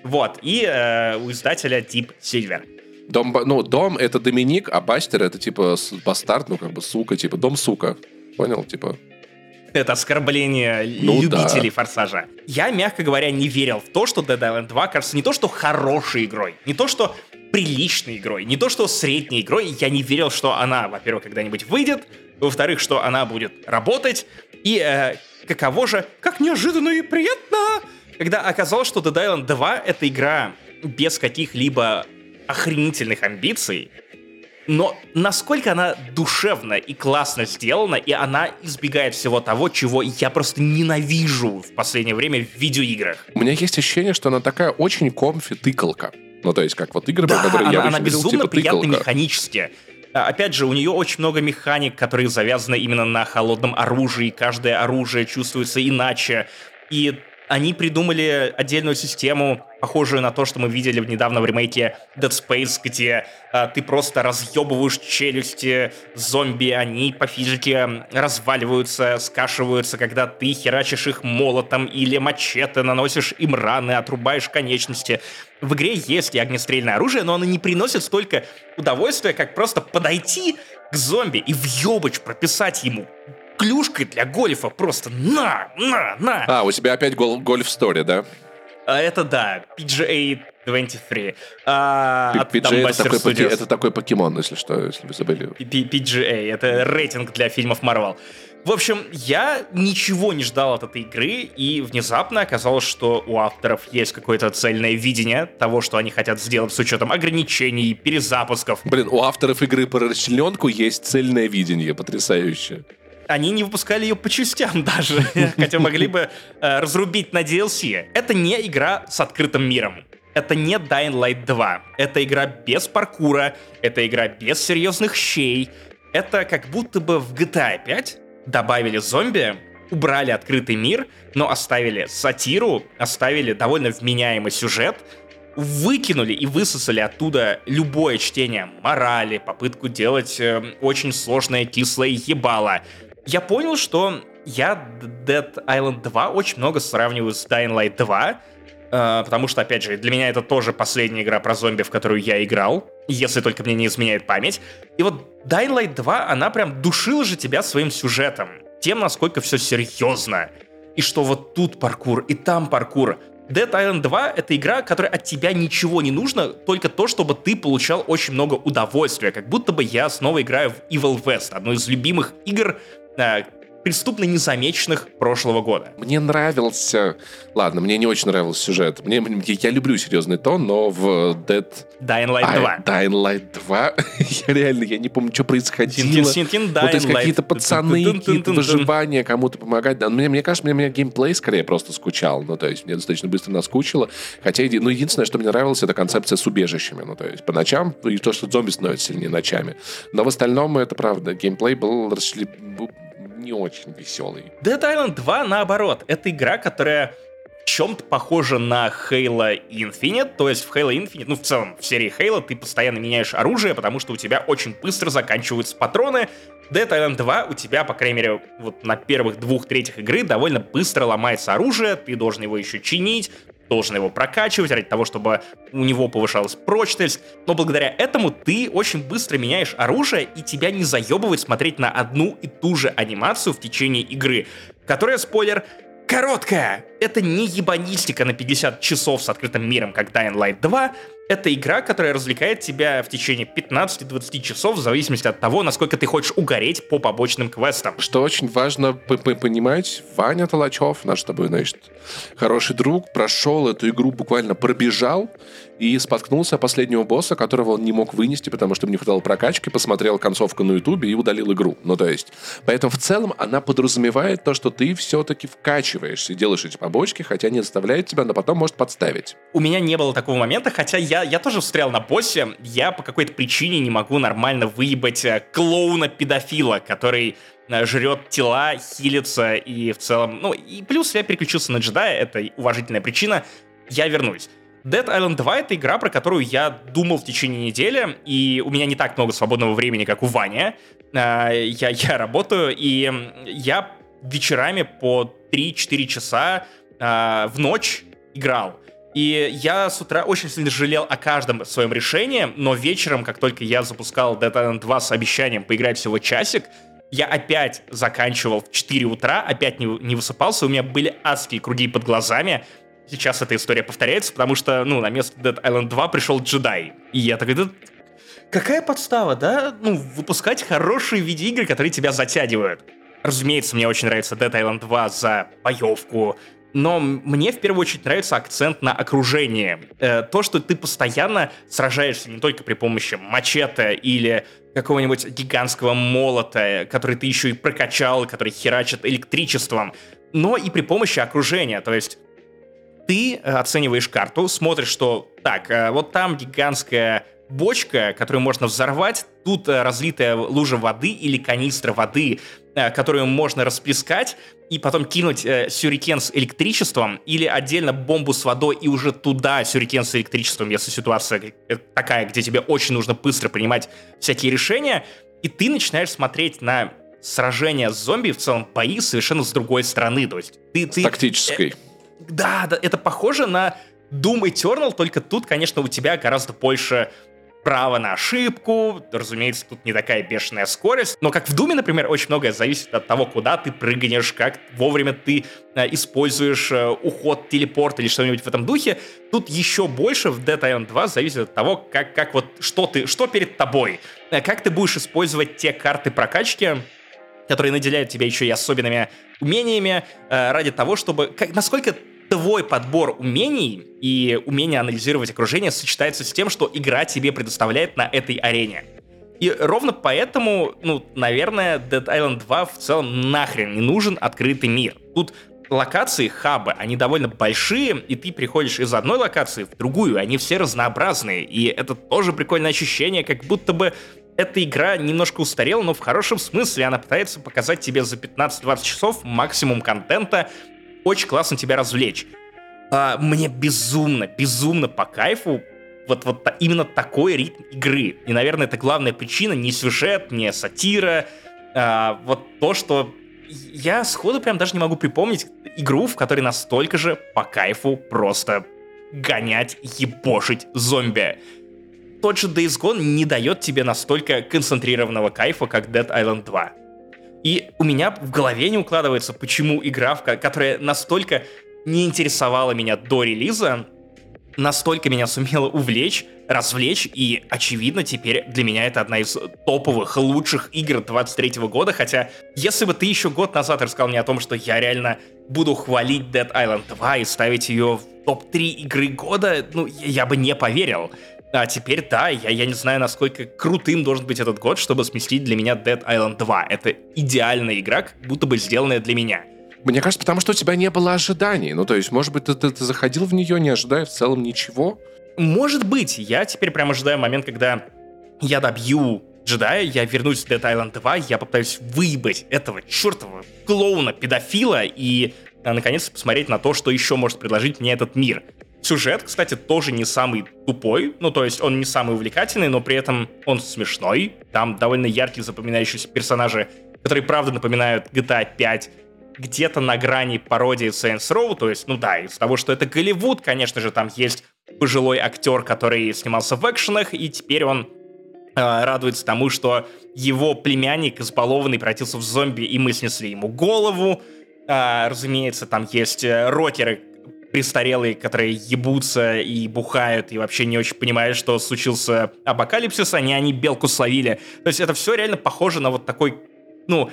Вот. И э, у издателя Deep Silver. Дом, ну, дом это Доминик, а Бастер это типа бастард, ну как бы сука, типа дом сука. Понял, типа. Это оскорбление ну, любителей да. форсажа. Я, мягко говоря, не верил в то, что Dead Island 2 кажется не то, что хорошей игрой, не то, что приличной игрой. Не то, что средней игрой. Я не верил, что она, во-первых, когда-нибудь выйдет. Во-вторых, что она будет работать. И э, каково же, как неожиданно и приятно, когда оказалось, что Dead Island 2 — это игра без каких-либо охренительных амбиций, но насколько она душевно и классно сделана, и она избегает всего того, чего я просто ненавижу в последнее время в видеоиграх. У меня есть ощущение, что она такая очень комфи-тыкалка. Ну, то есть, как вот игры, да, про которые она, я она безумно типа, приятна механически. А, опять же, у нее очень много механик, которые завязаны именно на холодном оружии. Каждое оружие чувствуется иначе. И Они придумали отдельную систему, похожую на то, что мы видели недавно в ремейке Dead Space, где а, ты просто разъебываешь челюсти зомби, они по физике разваливаются, скашиваются, когда ты херачишь их молотом или мачете, наносишь им раны, отрубаешь конечности. В игре есть и огнестрельное оружие, но оно не приносит столько удовольствия, как просто подойти к зомби и въебач прописать ему клюшкой для гольфа просто на, на, на. А, у тебя опять гол- гольф-стори, да? А это да, PGA 23. А, P- от PGA это такой, поки- это такой покемон, если что, если вы забыли. P- PGA, это рейтинг для фильмов Marvel. В общем, я ничего не ждал от этой игры, и внезапно оказалось, что у авторов есть какое-то цельное видение того, что они хотят сделать с учетом ограничений, перезапусков. Блин, у авторов игры про расчлененку есть цельное видение, потрясающе. Они не выпускали ее по частям даже, хотя могли бы э, разрубить на DLC. Это не игра с открытым миром. Это не Dying Light 2. Это игра без паркура, это игра без серьезных щей. Это как будто бы в GTA 5 добавили зомби, убрали открытый мир, но оставили сатиру, оставили довольно вменяемый сюжет, выкинули и высосали оттуда любое чтение морали, попытку делать э, очень сложное кислое ебало. Я понял, что я Dead Island 2 очень много сравниваю с Dying Light 2, э, потому что, опять же, для меня это тоже последняя игра про зомби, в которую я играл, если только мне не изменяет память. И вот Dying Light 2, она прям душила же тебя своим сюжетом, тем, насколько все серьезно. И что вот тут паркур, и там паркур. Dead Island 2 — это игра, которая от тебя ничего не нужно, только то, чтобы ты получал очень много удовольствия. Как будто бы я снова играю в Evil West, одну из любимых игр, э, преступно незамеченных прошлого года. Мне нравился... Ладно, мне не очень нравился сюжет. Мне, мне- я люблю серьезный тон, но в Dead... Dying Light Ай, 2. Dying Light 2, я реально, я не помню, что происходило. Эти Dying Light. какие-то пацаны, какие-то выживания, кому-то помогать. Да, мне, мне кажется, мне, мне геймплей скорее просто скучал. Ну, то есть, мне достаточно быстро наскучило. Хотя, ну, единственное, что мне нравилось, это концепция с убежищами. Ну, то есть, по ночам, и то, что зомби становятся сильнее ночами. Но в остальном, это правда, геймплей был расшли- был не очень веселый. Dead Island 2, наоборот, это игра, которая чем-то похожа на Halo Infinite, то есть в Halo Infinite, ну в целом в серии Halo ты постоянно меняешь оружие, потому что у тебя очень быстро заканчиваются патроны. Dead Island 2 у тебя, по крайней мере, вот на первых двух третьих игры довольно быстро ломается оружие, ты должен его еще чинить, должен его прокачивать ради того, чтобы у него повышалась прочность. Но благодаря этому ты очень быстро меняешь оружие, и тебя не заебывает смотреть на одну и ту же анимацию в течение игры, которая, спойлер, короткая. Это не ебанистика на 50 часов с открытым миром, как Dying Light 2. Это игра, которая развлекает тебя в течение 15-20 часов, в зависимости от того, насколько ты хочешь угореть по побочным квестам. Что очень важно понимать, Ваня Толачев, наш с тобой, значит, хороший друг, прошел эту игру, буквально пробежал и споткнулся о последнего босса, которого он не мог вынести, потому что ему не хватало прокачки, посмотрел концовку на ютубе и удалил игру. Ну, то есть, поэтому в целом она подразумевает то, что ты все-таки вкачиваешься и делаешь эти побочки, хотя не заставляет тебя, но потом может подставить. У меня не было такого момента, хотя я, я тоже встрял на боссе. Я по какой-то причине не могу нормально выебать э, клоуна-педофила, который э, жрет тела, хилится и в целом... Ну, и плюс я переключился на джедая, это уважительная причина. Я вернусь. Dead Island 2 — это игра, про которую я думал в течение недели, и у меня не так много свободного времени, как у Вани. Э, Я, я работаю, и я вечерами по 3-4 часа э, в ночь играл. И я с утра очень сильно жалел о каждом своем решении, но вечером, как только я запускал Dead Island 2 с обещанием поиграть всего часик, я опять заканчивал в 4 утра, опять не, не высыпался, у меня были адские круги под глазами. Сейчас эта история повторяется, потому что, ну, на место Dead Island 2 пришел джедай. И я такой, да какая подстава, да? Ну, выпускать хорошие видеоигры, которые тебя затягивают. Разумеется, мне очень нравится Dead Island 2 за боевку, но мне в первую очередь нравится акцент на окружение. Э, то, что ты постоянно сражаешься не только при помощи мачете или какого-нибудь гигантского молота, который ты еще и прокачал, который херачит электричеством, но и при помощи окружения. То есть ты э, оцениваешь карту, смотришь, что так, э, вот там гигантская бочка, которую можно взорвать, тут э, разлитая лужа воды или канистра воды, которую можно расплескать и потом кинуть э, сюрикен с электричеством или отдельно бомбу с водой и уже туда сюрикен с электричеством, если ситуация э, такая, где тебе очень нужно быстро принимать всякие решения, и ты начинаешь смотреть на сражения с зомби, в целом бои совершенно с другой стороны. То есть ты... ты тактической. Э, да, да, это похоже на Doom Eternal, только тут, конечно, у тебя гораздо больше право на ошибку, разумеется, тут не такая бешеная скорость, но как в Думе, например, очень многое зависит от того, куда ты прыгнешь, как вовремя ты э, используешь э, уход, телепорт или что-нибудь в этом духе. Тут еще больше в Dead Island 2 зависит от того, как, как вот, что ты, что перед тобой, э, как ты будешь использовать те карты прокачки, которые наделяют тебя еще и особенными умениями э, ради того, чтобы... Как, насколько твой подбор умений и умение анализировать окружение сочетается с тем, что игра тебе предоставляет на этой арене. И ровно поэтому, ну, наверное, Dead Island 2 в целом нахрен не нужен открытый мир. Тут локации, хабы, они довольно большие, и ты приходишь из одной локации в другую, они все разнообразные, и это тоже прикольное ощущение, как будто бы эта игра немножко устарела, но в хорошем смысле она пытается показать тебе за 15-20 часов максимум контента, очень классно тебя развлечь. А, мне безумно, безумно по кайфу вот, вот именно такой ритм игры. И, наверное, это главная причина, не сюжет, не сатира, а, вот то, что я сходу прям даже не могу припомнить игру, в которой настолько же по кайфу просто гонять, ебошить зомби. Тот же Days Gone не дает тебе настолько концентрированного кайфа, как Dead Island 2. И у меня в голове не укладывается, почему игра, которая настолько не интересовала меня до релиза, настолько меня сумела увлечь, развлечь, и, очевидно, теперь для меня это одна из топовых, лучших игр 23 года, хотя, если бы ты еще год назад рассказал мне о том, что я реально буду хвалить Dead Island 2 и ставить ее в топ-3 игры года, ну, я бы не поверил. А теперь, да, я, я не знаю, насколько крутым должен быть этот год, чтобы сместить для меня Dead Island 2. Это идеальная игра, как будто бы сделанная для меня. Мне кажется, потому что у тебя не было ожиданий. Ну, то есть, может быть, ты, ты, ты заходил в нее, не ожидая в целом ничего? Может быть. Я теперь прям ожидаю момент, когда я добью джедая, я вернусь в Dead Island 2, я попытаюсь выебать этого чертового клоуна-педофила и, а, наконец, посмотреть на то, что еще может предложить мне этот мир. Сюжет, кстати, тоже не самый тупой, ну, то есть он не самый увлекательный, но при этом он смешной. Там довольно яркие запоминающиеся персонажи, которые, правда, напоминают GTA 5, где-то на грани пародии Saints Row, то есть, ну да, из того, что это Голливуд, конечно же, там есть пожилой актер, который снимался в экшенах, и теперь он э, радуется тому, что его племянник избалованный превратился в зомби, и мы снесли ему голову. Э, разумеется, там есть э, рокеры, престарелые, которые ебутся и бухают, и вообще не очень понимают, что случился апокалипсис, они, они белку словили. То есть это все реально похоже на вот такой, ну,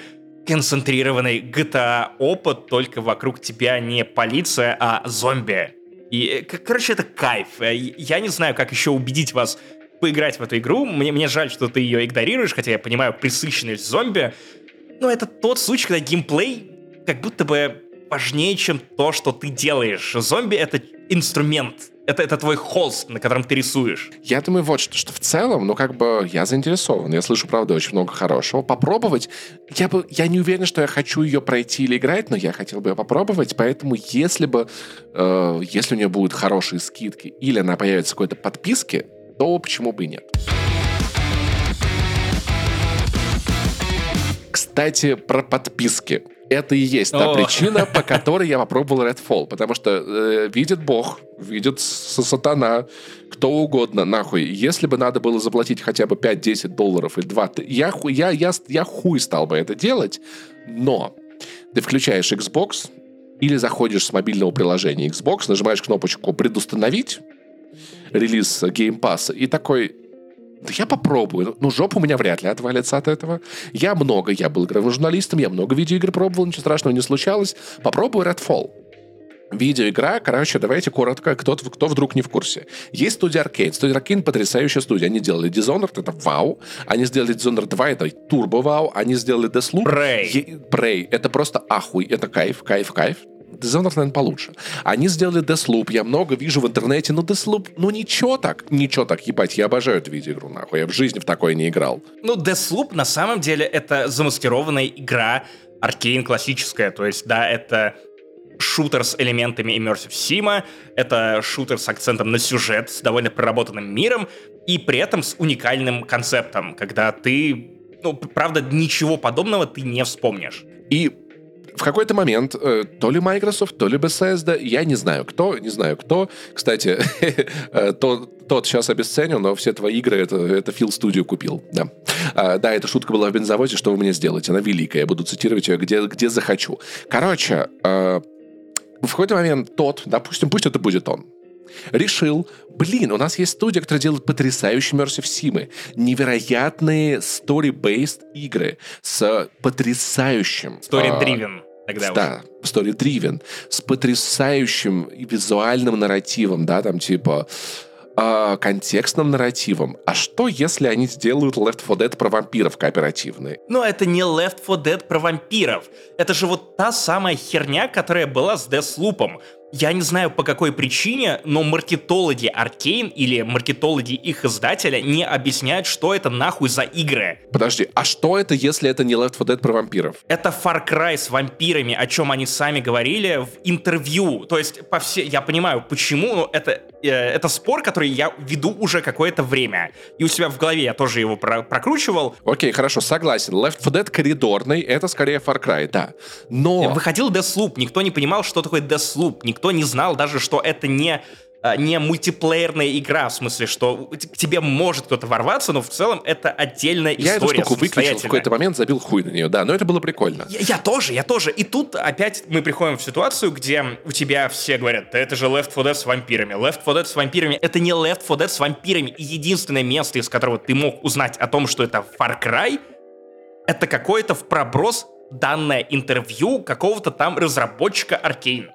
концентрированный GTA опыт, только вокруг тебя не полиция, а зомби. И, короче, это кайф. Я не знаю, как еще убедить вас поиграть в эту игру. Мне, мне жаль, что ты ее игнорируешь, хотя я понимаю присыщенность зомби. Но это тот случай, когда геймплей как будто бы важнее, чем то, что ты делаешь. Зомби — это инструмент. Это, это твой холст, на котором ты рисуешь. Я думаю, вот что, что в целом, ну, как бы я заинтересован. Я слышу, правда, очень много хорошего. Попробовать. Я бы, я не уверен, что я хочу ее пройти или играть, но я хотел бы ее попробовать. Поэтому, если бы, э, если у нее будут хорошие скидки или она появится в какой-то подписке, то почему бы и нет? Кстати, про подписки это и есть та О. причина, по которой я попробовал Redfall. Потому что э, видит Бог, видит сатана, кто угодно, нахуй. Если бы надо было заплатить хотя бы 5-10 долларов или 2, я, я, я, я хуй стал бы это делать. Но ты включаешь Xbox или заходишь с мобильного приложения Xbox, нажимаешь кнопочку «Предустановить», релиз Game Pass, и такой, да я попробую. Ну, жопа у меня вряд ли отвалится от этого. Я много, я был игровым журналистом, я много видеоигр пробовал, ничего страшного не случалось. Попробую Redfall. Видеоигра, короче, давайте коротко, кто, кто вдруг не в курсе. Есть студия Arkane. Студия Arkane потрясающая студия. Они делали Dishonored, это вау. Они сделали Dishonored 2, это турбо вау. Они сделали Deathloop. Prey. Prey. Это просто ахуй, это кайф, кайф, кайф. Dishonored, наверное, получше. Они сделали Deathloop, я много вижу в интернете, но Deathloop, ну ничего так, ничего так, ебать, я обожаю эту видеоигру, нахуй, я в жизни в такое не играл. Ну, Deathloop на самом деле это замаскированная игра, аркейн классическая, то есть, да, это шутер с элементами Immersive Sim, это шутер с акцентом на сюжет, с довольно проработанным миром, и при этом с уникальным концептом, когда ты, ну, правда, ничего подобного ты не вспомнишь. И в какой-то момент э, то ли Microsoft, то ли Bethesda, я не знаю кто, не знаю кто. Кстати, э, тот, тот сейчас обесценил, но все твои игры это, это Phil Studio купил. Да. А, да, эта шутка была в бензовозе, что вы мне сделаете. Она великая, я буду цитировать ее где, где захочу. Короче, э, в какой-то момент тот, допустим, пусть это будет он, решил, блин, у нас есть студия, которая делает потрясающие Immersive Sim, невероятные story-based игры с потрясающим... Story-driven. Тогда да, story-driven, с потрясающим визуальным нарративом, да, там типа э, контекстным нарративом. А что, если они сделают Left 4 Dead про вампиров кооперативный? Но это не Left 4 Dead про вампиров. Это же вот та самая херня, которая была с Deathloop. Я не знаю по какой причине, но маркетологи Arkane или маркетологи их издателя не объясняют, что это нахуй за игры. Подожди, а что это, если это не Left 4 Dead про вампиров? Это Far Cry с вампирами, о чем они сами говорили в интервью. То есть, по все, я понимаю, почему, но это, э, это спор, который я веду уже какое-то время. И у себя в голове я тоже его про прокручивал. Окей, хорошо, согласен. Left 4 Dead коридорный, это скорее Far Cry, да. Но... Выходил Deathloop, никто не понимал, что такое Deathloop, никто не знал даже, что это не а, не мультиплеерная игра, в смысле, что к тебе может кто-то ворваться, но в целом это отдельная история. Я эту штуку выключил в какой-то момент, забил хуй на нее, да, но это было прикольно. Я, я тоже, я тоже. И тут опять мы приходим в ситуацию, где у тебя все говорят, да это же Left 4 Dead с вампирами. Left 4 Dead с вампирами. Это не Left 4 Dead с вампирами. И единственное место, из которого ты мог узнать о том, что это Far Cry, это какое-то в проброс данное интервью какого-то там разработчика Arkane.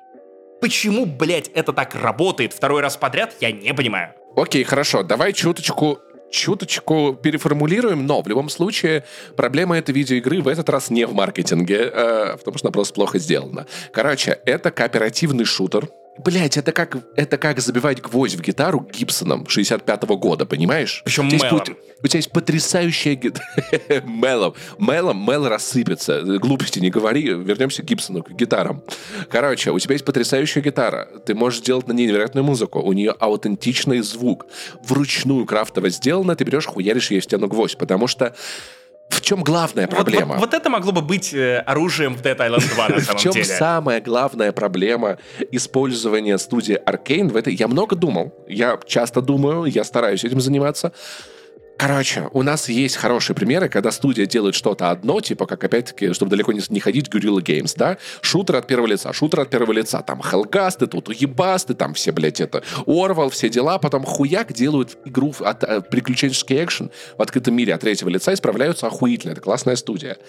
Почему, блядь, это так работает второй раз подряд, я не понимаю. Окей, хорошо, давай чуточку чуточку переформулируем, но в любом случае проблема этой видеоигры в этот раз не в маркетинге, э, потому что она просто плохо сделана. Короче, это кооперативный шутер, Блять, это как, это как забивать гвоздь в гитару Гибсоном 65-го года, понимаешь? Причем у мелом. Тебя, у тебя есть потрясающая гитара. мелом. Мелом, мел рассыпется. Глупости не говори. Вернемся к Гибсону, к гитарам. Короче, у тебя есть потрясающая гитара. Ты можешь делать на ней невероятную музыку. У нее аутентичный звук. Вручную крафтово сделано. Ты берешь, хуяришь ей в стену гвоздь. Потому что в чем главная проблема? Вот, вот, вот это могло бы быть э, оружием в Dead Island 2 на самом В чем деле. самая главная проблема использования студии Arkane в этой? Я много думал, я часто думаю, я стараюсь этим заниматься. Короче, у нас есть хорошие примеры, когда студия делает что-то одно, типа, как опять-таки, чтобы далеко не, не ходить, Guerrilla Games, да? Шутер от первого лица, шутер от первого лица, там, Hellgast, тут уебасты, там все, блядь, это, Орвал, все дела, потом хуяк делают игру, от, от, приключенческий экшен в открытом мире от третьего лица и справляются охуительно, это классная студия.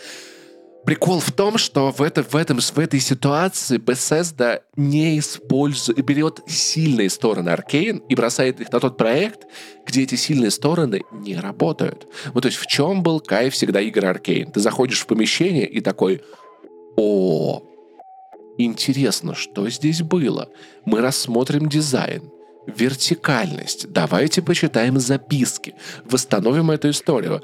Прикол в том, что в, это, в, этом, в этой ситуации Bethesda не использует, берет сильные стороны Arkane и бросает их на тот проект, где эти сильные стороны не работают. Ну, то есть в чем был кайф всегда игры Arkane? Ты заходишь в помещение и такой, о, интересно, что здесь было? Мы рассмотрим дизайн, вертикальность, давайте почитаем записки, восстановим эту историю.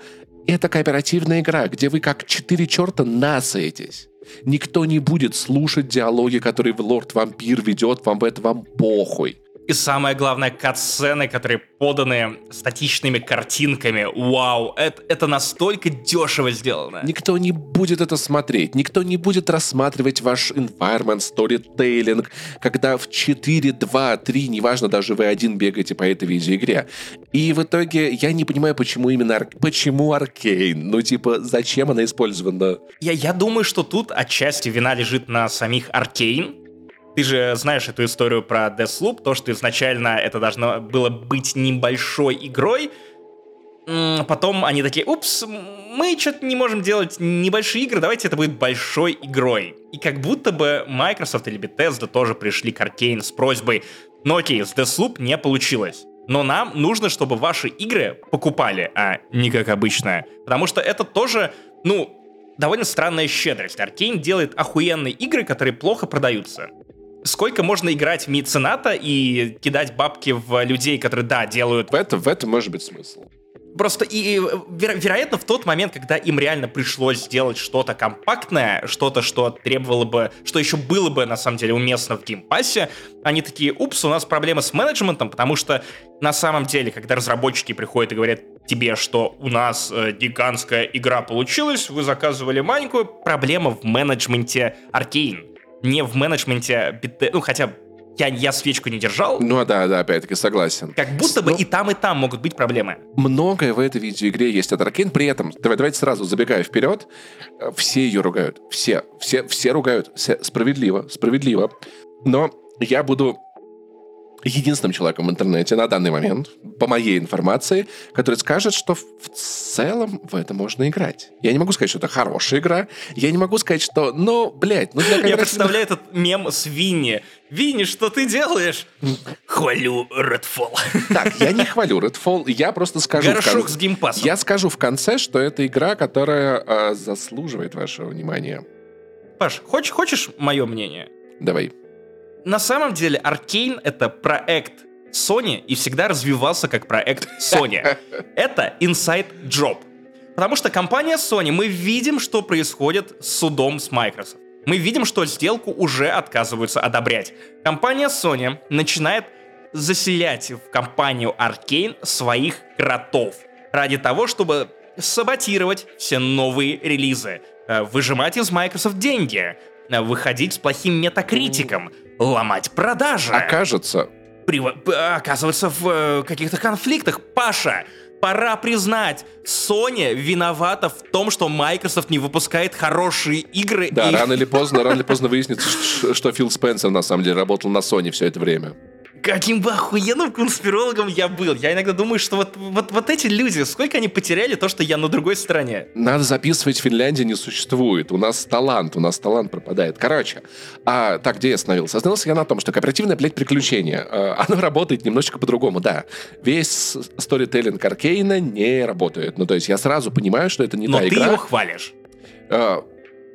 Это кооперативная игра, где вы как четыре черта насаетесь. Никто не будет слушать диалоги, которые лорд-вампир ведет, вам в это вам похуй. И самое главное, катсцены, которые поданы статичными картинками. Вау, это, это настолько дешево сделано. Никто не будет это смотреть, никто не будет рассматривать ваш environment, storytelling, когда в 4, 2, 3, неважно, даже вы один бегаете по этой видеоигре. И в итоге я не понимаю, почему именно Ар... почему Аркейн. Ну, типа, зачем она использована? Я, я думаю, что тут отчасти вина лежит на самих Аркейн, ты же знаешь эту историю про Deathloop, то, что изначально это должно было быть небольшой игрой, Потом они такие, упс, мы что-то не можем делать небольшие игры, давайте это будет большой игрой. И как будто бы Microsoft или Bethesda тоже пришли к Arkane с просьбой, ну окей, с Deathloop не получилось. Но нам нужно, чтобы ваши игры покупали, а не как обычно. Потому что это тоже, ну, довольно странная щедрость. Arkane делает охуенные игры, которые плохо продаются. Сколько можно играть мецената и кидать бабки в людей, которые, да, делают... В, это, в этом может быть смысл. Просто и, веро, вероятно, в тот момент, когда им реально пришлось сделать что-то компактное, что-то, что требовало бы, что еще было бы, на самом деле, уместно в Game Pass е, они такие, упс, у нас проблемы с менеджментом, потому что на самом деле, когда разработчики приходят и говорят тебе, что у нас э, гигантская игра получилась, вы заказывали маленькую, проблема в менеджменте Arkane, не в менеджменте, ну, хотя я, я свечку не держал. Ну да, да, опять-таки согласен. Как будто бы ну, и там, и там могут быть проблемы. Многое в этой видеоигре есть от Arkane, при этом, давай, давайте сразу забегая вперед, э, все ее ругают. Все, все, все ругают. Все, справедливо, справедливо. Но я буду единственным человеком в интернете на данный момент, по моей информации, который скажет, что в целом в это можно играть. Я не могу сказать, что это хорошая игра. Я не могу сказать, что, ну, блядь, ну для Я представляю этот мем с Винни. Винни, что ты делаешь? Хвалю Redfall. Так, я не хвалю Redfall, я просто скажу... Горшок с геймпасом. Я скажу в конце, что это игра, которая э, заслуживает вашего внимания. Паш, хочешь, хочешь мое мнение? Давай на самом деле Arkane — это проект Sony и всегда развивался как проект Sony. Это inside job. Потому что компания Sony, мы видим, что происходит с судом с Microsoft. Мы видим, что сделку уже отказываются одобрять. Компания Sony начинает заселять в компанию Arkane своих кротов ради того, чтобы саботировать все новые релизы, э, выжимать из Microsoft деньги, э, выходить с плохим метакритиком, ломать продажи. Окажется. Прив... Оказываться в э, каких-то конфликтах. Паша, пора признать, Sony виновата в том, что Microsoft не выпускает хорошие игры. Да, и... рано или поздно, рано или поздно выяснится, что Фил Спенсер на самом деле работал на Sony все это время. Каким бы охуенным конспирологом я был. Я иногда думаю, что вот, вот, вот эти люди, сколько они потеряли то, что я на другой стороне. Надо записывать, Финляндии не существует. У нас талант, у нас талант пропадает. Короче, а, так, где я остановился? Остановился я на том, что кооперативное, блядь, приключение, э, оно работает немножечко по-другому, да. Весь сторителлинг Аркейна не работает. Ну, то есть я сразу понимаю, что это не Но та игра. Но ты его хвалишь.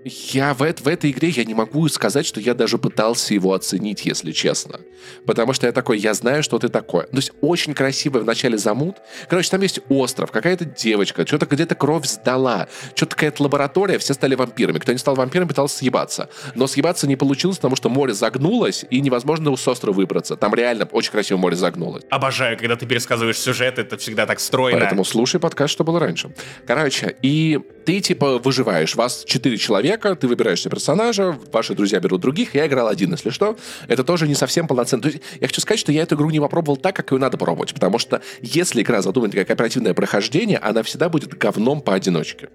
Я в, в этой игре я не могу сказать, что я даже пытался его оценить, если честно. Потому что я такой, я знаю, что ты такое. То есть очень красивый в начале замут. Короче, там есть остров, какая-то девочка, что-то где-то кровь сдала, что-то какая-то лаборатория, все стали вампирами. Кто не стал вампиром, пытался съебаться. Но съебаться не получилось, потому что море загнулось, и невозможно с острова выбраться. Там реально очень красиво море загнулось. Обожаю, когда ты пересказываешь сюжет, это всегда так стройно. Поэтому слушай подкаст, что было раньше. Короче, и ты типа выживаешь. Вас четыре человека, ты выбираешь себе персонажа, ваши друзья берут других. Я играл один, если что. Это тоже не совсем полноценно. То есть я хочу сказать, что я эту игру не попробовал так, как ее надо попробовать. Потому что если игра задумана как оперативное прохождение, она всегда будет говном поодиночке.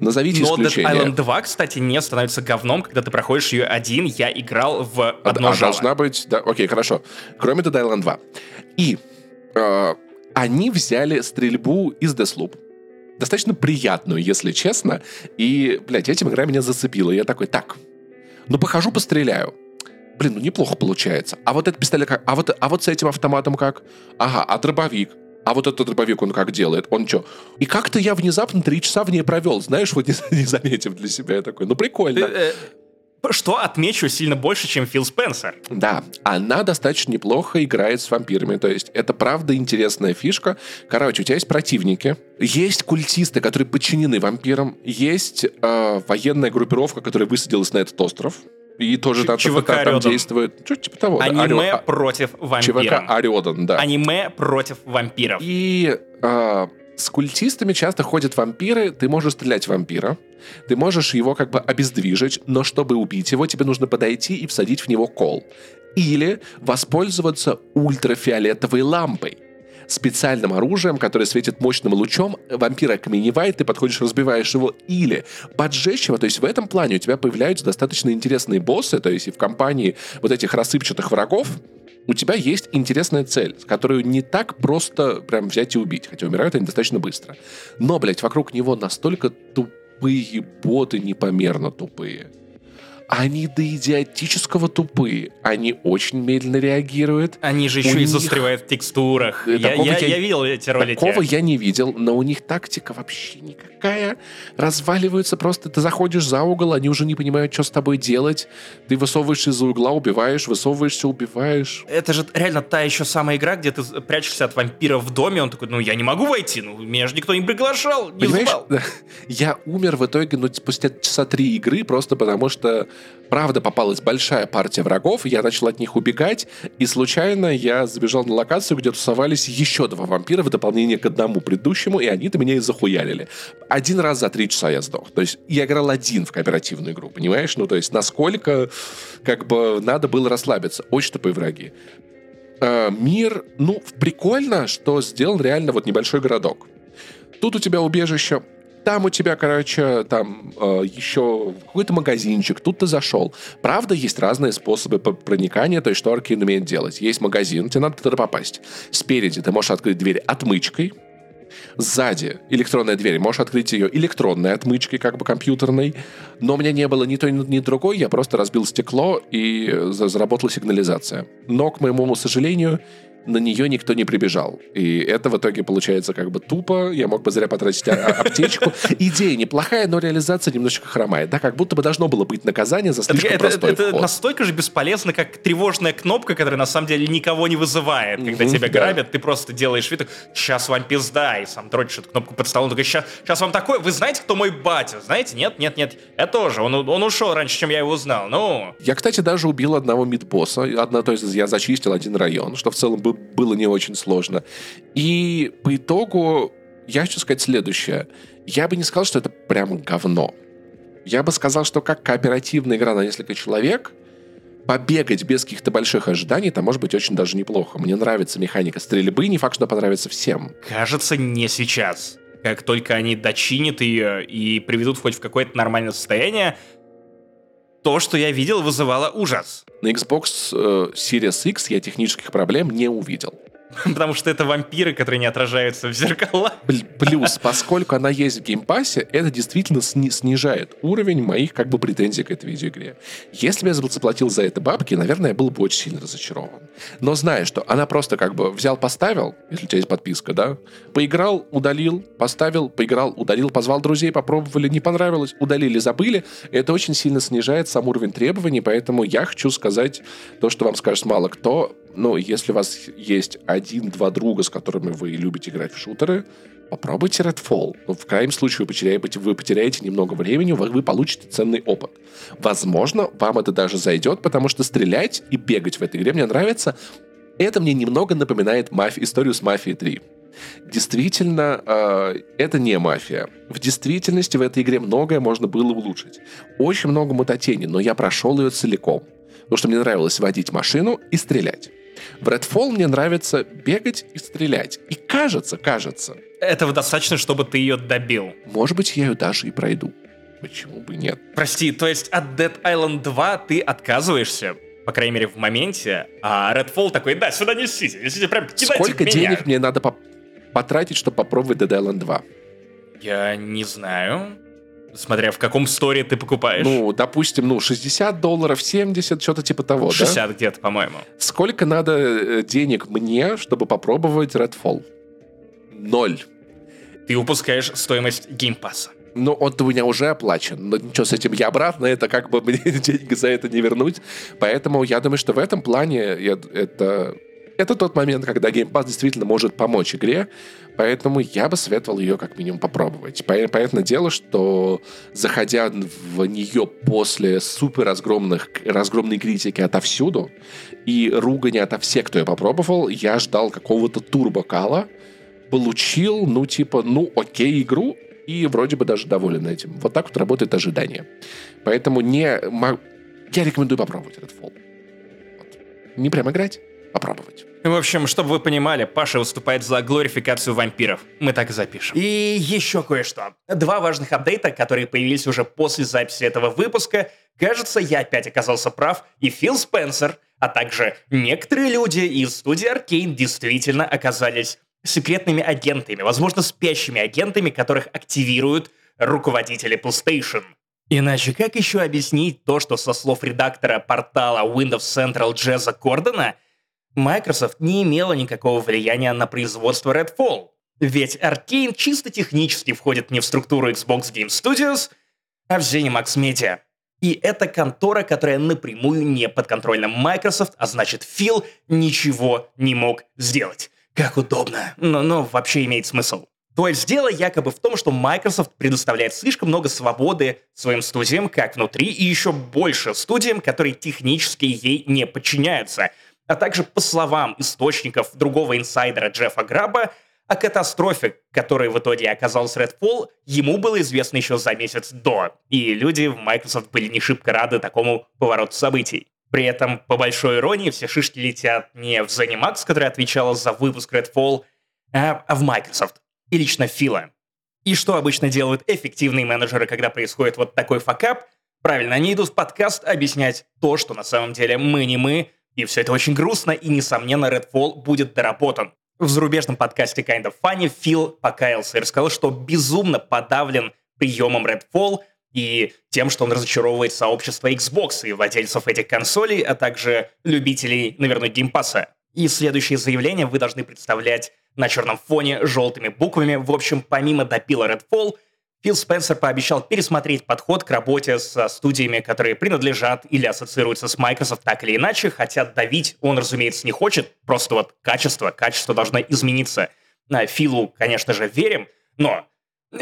Назовите Но исключение. Dead Island 2, кстати, не становится говном, когда ты проходишь ее один. Я играл в одно а, а должна быть... Да, окей, хорошо. Кроме Dead Island 2. И э, они взяли стрельбу из Deathloop достаточно приятную, если честно. И, блядь, этим игра меня зацепила. Я такой, так, ну похожу, постреляю. Блин, ну неплохо получается. А вот этот пистолет как? А вот, а вот с этим автоматом как? Ага, а дробовик? А вот этот дробовик он как делает? Он что? И как-то я внезапно три часа в ней провел, знаешь, вот не, не заметив для себя. Я такой, ну прикольно. Э, что отмечу сильно больше, чем Фил Спенсер. Да, она достаточно неплохо играет с вампирами. То есть это правда интересная фишка. Короче, у тебя есть противники, есть культисты, которые подчинены вампирам, есть э, военная группировка, которая высадилась на этот остров. И тоже там, ЧВК там, действует. Что типа того. Аниме Арио... против вампиров. ЧВК Ариодан, да. Аниме против вампиров. И э, с культистами часто ходят вампиры, ты можешь стрелять в вампира, ты можешь его как бы обездвижить, но чтобы убить его, тебе нужно подойти и всадить в него кол. Или воспользоваться ультрафиолетовой лампой специальным оружием, которое светит мощным лучом, вампир окаменевает, ты подходишь, разбиваешь его, или поджечь его, то есть в этом плане у тебя появляются достаточно интересные боссы, то есть и в компании вот этих рассыпчатых врагов, у тебя есть интересная цель, которую не так просто прям взять и убить, хотя умирают они достаточно быстро. Но, блядь, вокруг него настолько тупые боты непомерно тупые. Они до идиотического тупые. Они очень медленно реагируют. Они же еще У и них- застревают в текстурах. Э, Я, я- я видел эти ролики. Такого я не видел, но у них тактика вообще никакая. Разваливаются просто. Ты заходишь за угол, они уже не понимают, что с тобой делать. Ты высовываешься из-за угла, убиваешь, высовываешься, убиваешь. Это же реально та еще самая игра, где ты прячешься от вампира в доме, он такой, ну я не могу войти, ну меня же никто не приглашал, не Понимаешь, звал. я умер в итоге ну, спустя часа три игры, просто потому что, правда, попалась большая партия врагов, я начал от них убегать, и случайно я забежал на локацию, где тусовались еще два вампира в дополнение к одному предыдущему, и они-то меня и захуялили. Один раз за три часа я сдох. То есть я играл один в кооперативную игру, понимаешь? Ну, то есть насколько как бы надо было расслабиться. Очень тупые враги. Э, мир, ну, прикольно, что сделан реально вот небольшой городок. Тут у тебя убежище, там у тебя, короче, там э, еще какой-то магазинчик, тут ты зашел. Правда, есть разные способы по- проникания, то есть что Аркейн умеет делать. Есть магазин, тебе надо туда попасть. Спереди ты можешь открыть дверь отмычкой, Сзади электронная дверь, можешь открыть ее электронной отмычкой, как бы компьютерной. Но у меня не было ни той, ни другой, я просто разбил стекло и за- заработала сигнализация. Но, к моему сожалению, на нее никто не прибежал. И это в итоге получается как бы тупо. Я мог бы зря потратить а- а- аптечку. Идея неплохая, но реализация немножечко хромает. Да, как будто бы должно было быть наказание за Это, слишком это- простой это вход. настолько же бесполезно, как тревожная кнопка, которая на самом деле никого не вызывает. Когда тебя да. грабят, ты просто делаешь вид, сейчас вам пизда, и сам дрочишь эту кнопку под столом, такой, сейчас, сейчас вам такое, вы знаете, кто мой батя? Знаете? Нет, нет, нет, я тоже, он, он ушел раньше, чем я его узнал, ну... Я, кстати, даже убил одного мидбосса. Одна, то есть я зачистил один район, что в целом бы- было не очень сложно. И по итогу я хочу сказать следующее. Я бы не сказал, что это прям говно. Я бы сказал, что как кооперативная игра на несколько человек, побегать без каких-то больших ожиданий, это может быть очень даже неплохо. Мне нравится механика стрельбы, не факт, что понравится всем. Кажется, не сейчас. Как только они дочинят ее и приведут хоть в какое-то нормальное состояние, то, что я видел, вызывало ужас. На Xbox э, Series X я технических проблем не увидел. Потому что это вампиры, которые не отражаются в зеркалах. Пл- Плюс, поскольку она есть в Game Pass е, это действительно сни- снижает уровень моих как бы претензий к этой видеоигре. Если бы я заплатил за это бабки, наверное, я был бы очень сильно разочарован. Но зная, что она просто как бы взял, поставил, если у тебя есть подписка, да, поиграл, удалил, поставил, поиграл, удалил, позвал друзей, попробовали, не понравилось, удалили, забыли, это очень сильно снижает сам уровень требований, поэтому я хочу сказать то, что вам скажет мало кто, ну, если у вас есть один-два друга, с которыми вы любите играть в шутеры, попробуйте Redfall. Ну, в крайнем случае вы потеряете, вы потеряете немного времени, вы, вы получите ценный опыт. Возможно, вам это даже зайдет, потому что стрелять и бегать в этой игре мне нравится. Это мне немного напоминает маф- историю с «Мафией 3». Действительно, э, это не мафия. В действительности в этой игре многое можно было улучшить. Очень много мутатений, но я прошел ее целиком. Потому что мне нравилось водить машину и стрелять. В Redfall мне нравится бегать и стрелять. И кажется, кажется, Этого достаточно, чтобы ты ее добил. может быть, я ее даже и пройду. Почему бы нет? Прости, то есть от Dead Island 2 ты отказываешься, по крайней мере, в моменте, а Redfall такой, да, сюда несите, несите, прям кидайте Сколько меня. денег мне надо поп- потратить, чтобы попробовать Dead Island 2? Я не знаю. Смотря в каком сторе ты покупаешь. Ну, допустим, ну, 60 долларов, 70, что-то типа того, да? 60 где-то, по-моему. Сколько надо э, денег мне, чтобы попробовать Redfall? Ноль. Ты упускаешь стоимость геймпасса. Ну, он у меня уже оплачен. Но ничего с этим я обратно, это как бы мне деньги за это не вернуть. Поэтому я думаю, что в этом плане я- это, это тот момент, когда Game Pass действительно может помочь игре. Поэтому я бы советовал ее как минимум попробовать. Пон- Понятное дело, что заходя в нее после супер разгромных, разгромной критики отовсюду и ругани ото всех, кто ее попробовал, я ждал какого-то турбокала, получил, ну, типа, ну, окей, игру, и вроде бы даже доволен этим. Вот так вот работает ожидание. Поэтому не... Я рекомендую попробовать этот фол. Вот. Не прям играть, попробовать. В общем, чтобы вы понимали, Паша выступает за глорификацию вампиров. Мы так и запишем. И еще кое-что. Два важных апдейта, которые появились уже после записи этого выпуска. Кажется, я опять оказался прав, и Фил Спенсер, а также некоторые люди из студии Arkane действительно оказались секретными агентами, возможно, спящими агентами, которых активируют руководители PlayStation. Иначе как еще объяснить то, что со слов редактора портала Windows Central Джеза Кордона, Microsoft не имела никакого влияния на производство Redfall? Ведь Arkane чисто технически входит не в структуру Xbox Game Studios, а в ZeniMax Media. И это контора, которая напрямую не подконтрольна Microsoft, а значит Фил ничего не мог сделать. Как удобно, но, но вообще имеет смысл. То есть дело якобы в том, что Microsoft предоставляет слишком много свободы своим студиям как внутри и еще больше студиям, которые технически ей не подчиняются. А также по словам источников другого инсайдера Джеффа Граба, о катастрофе, которой в итоге оказался Redfall, ему было известно еще за месяц до, и люди в Microsoft были не шибко рады такому повороту событий. При этом, по большой иронии, все шишки летят не в ZeniMax, которая отвечала за выпуск Redfall, а в Microsoft и лично Фила. И что обычно делают эффективные менеджеры, когда происходит вот такой факап? Правильно, они идут в подкаст объяснять то, что на самом деле мы не мы, и все это очень грустно, и, несомненно, Redfall будет доработан. В зарубежном подкасте Kind of Funny Фил покаялся и рассказал, что безумно подавлен приемом Redfall и тем, что он разочаровывает сообщество Xbox и владельцев этих консолей, а также любителей наверное, Game Pass а. И следующее заявление вы должны представлять на черном фоне желтыми буквами. В общем, помимо допила Redfall, Фил Спенсер пообещал пересмотреть подход к работе со студиями, которые принадлежат или ассоциируются с Microsoft так или иначе, хотя давить он, разумеется, не хочет, просто вот качество, качество должно измениться. На Филу, конечно же, верим, но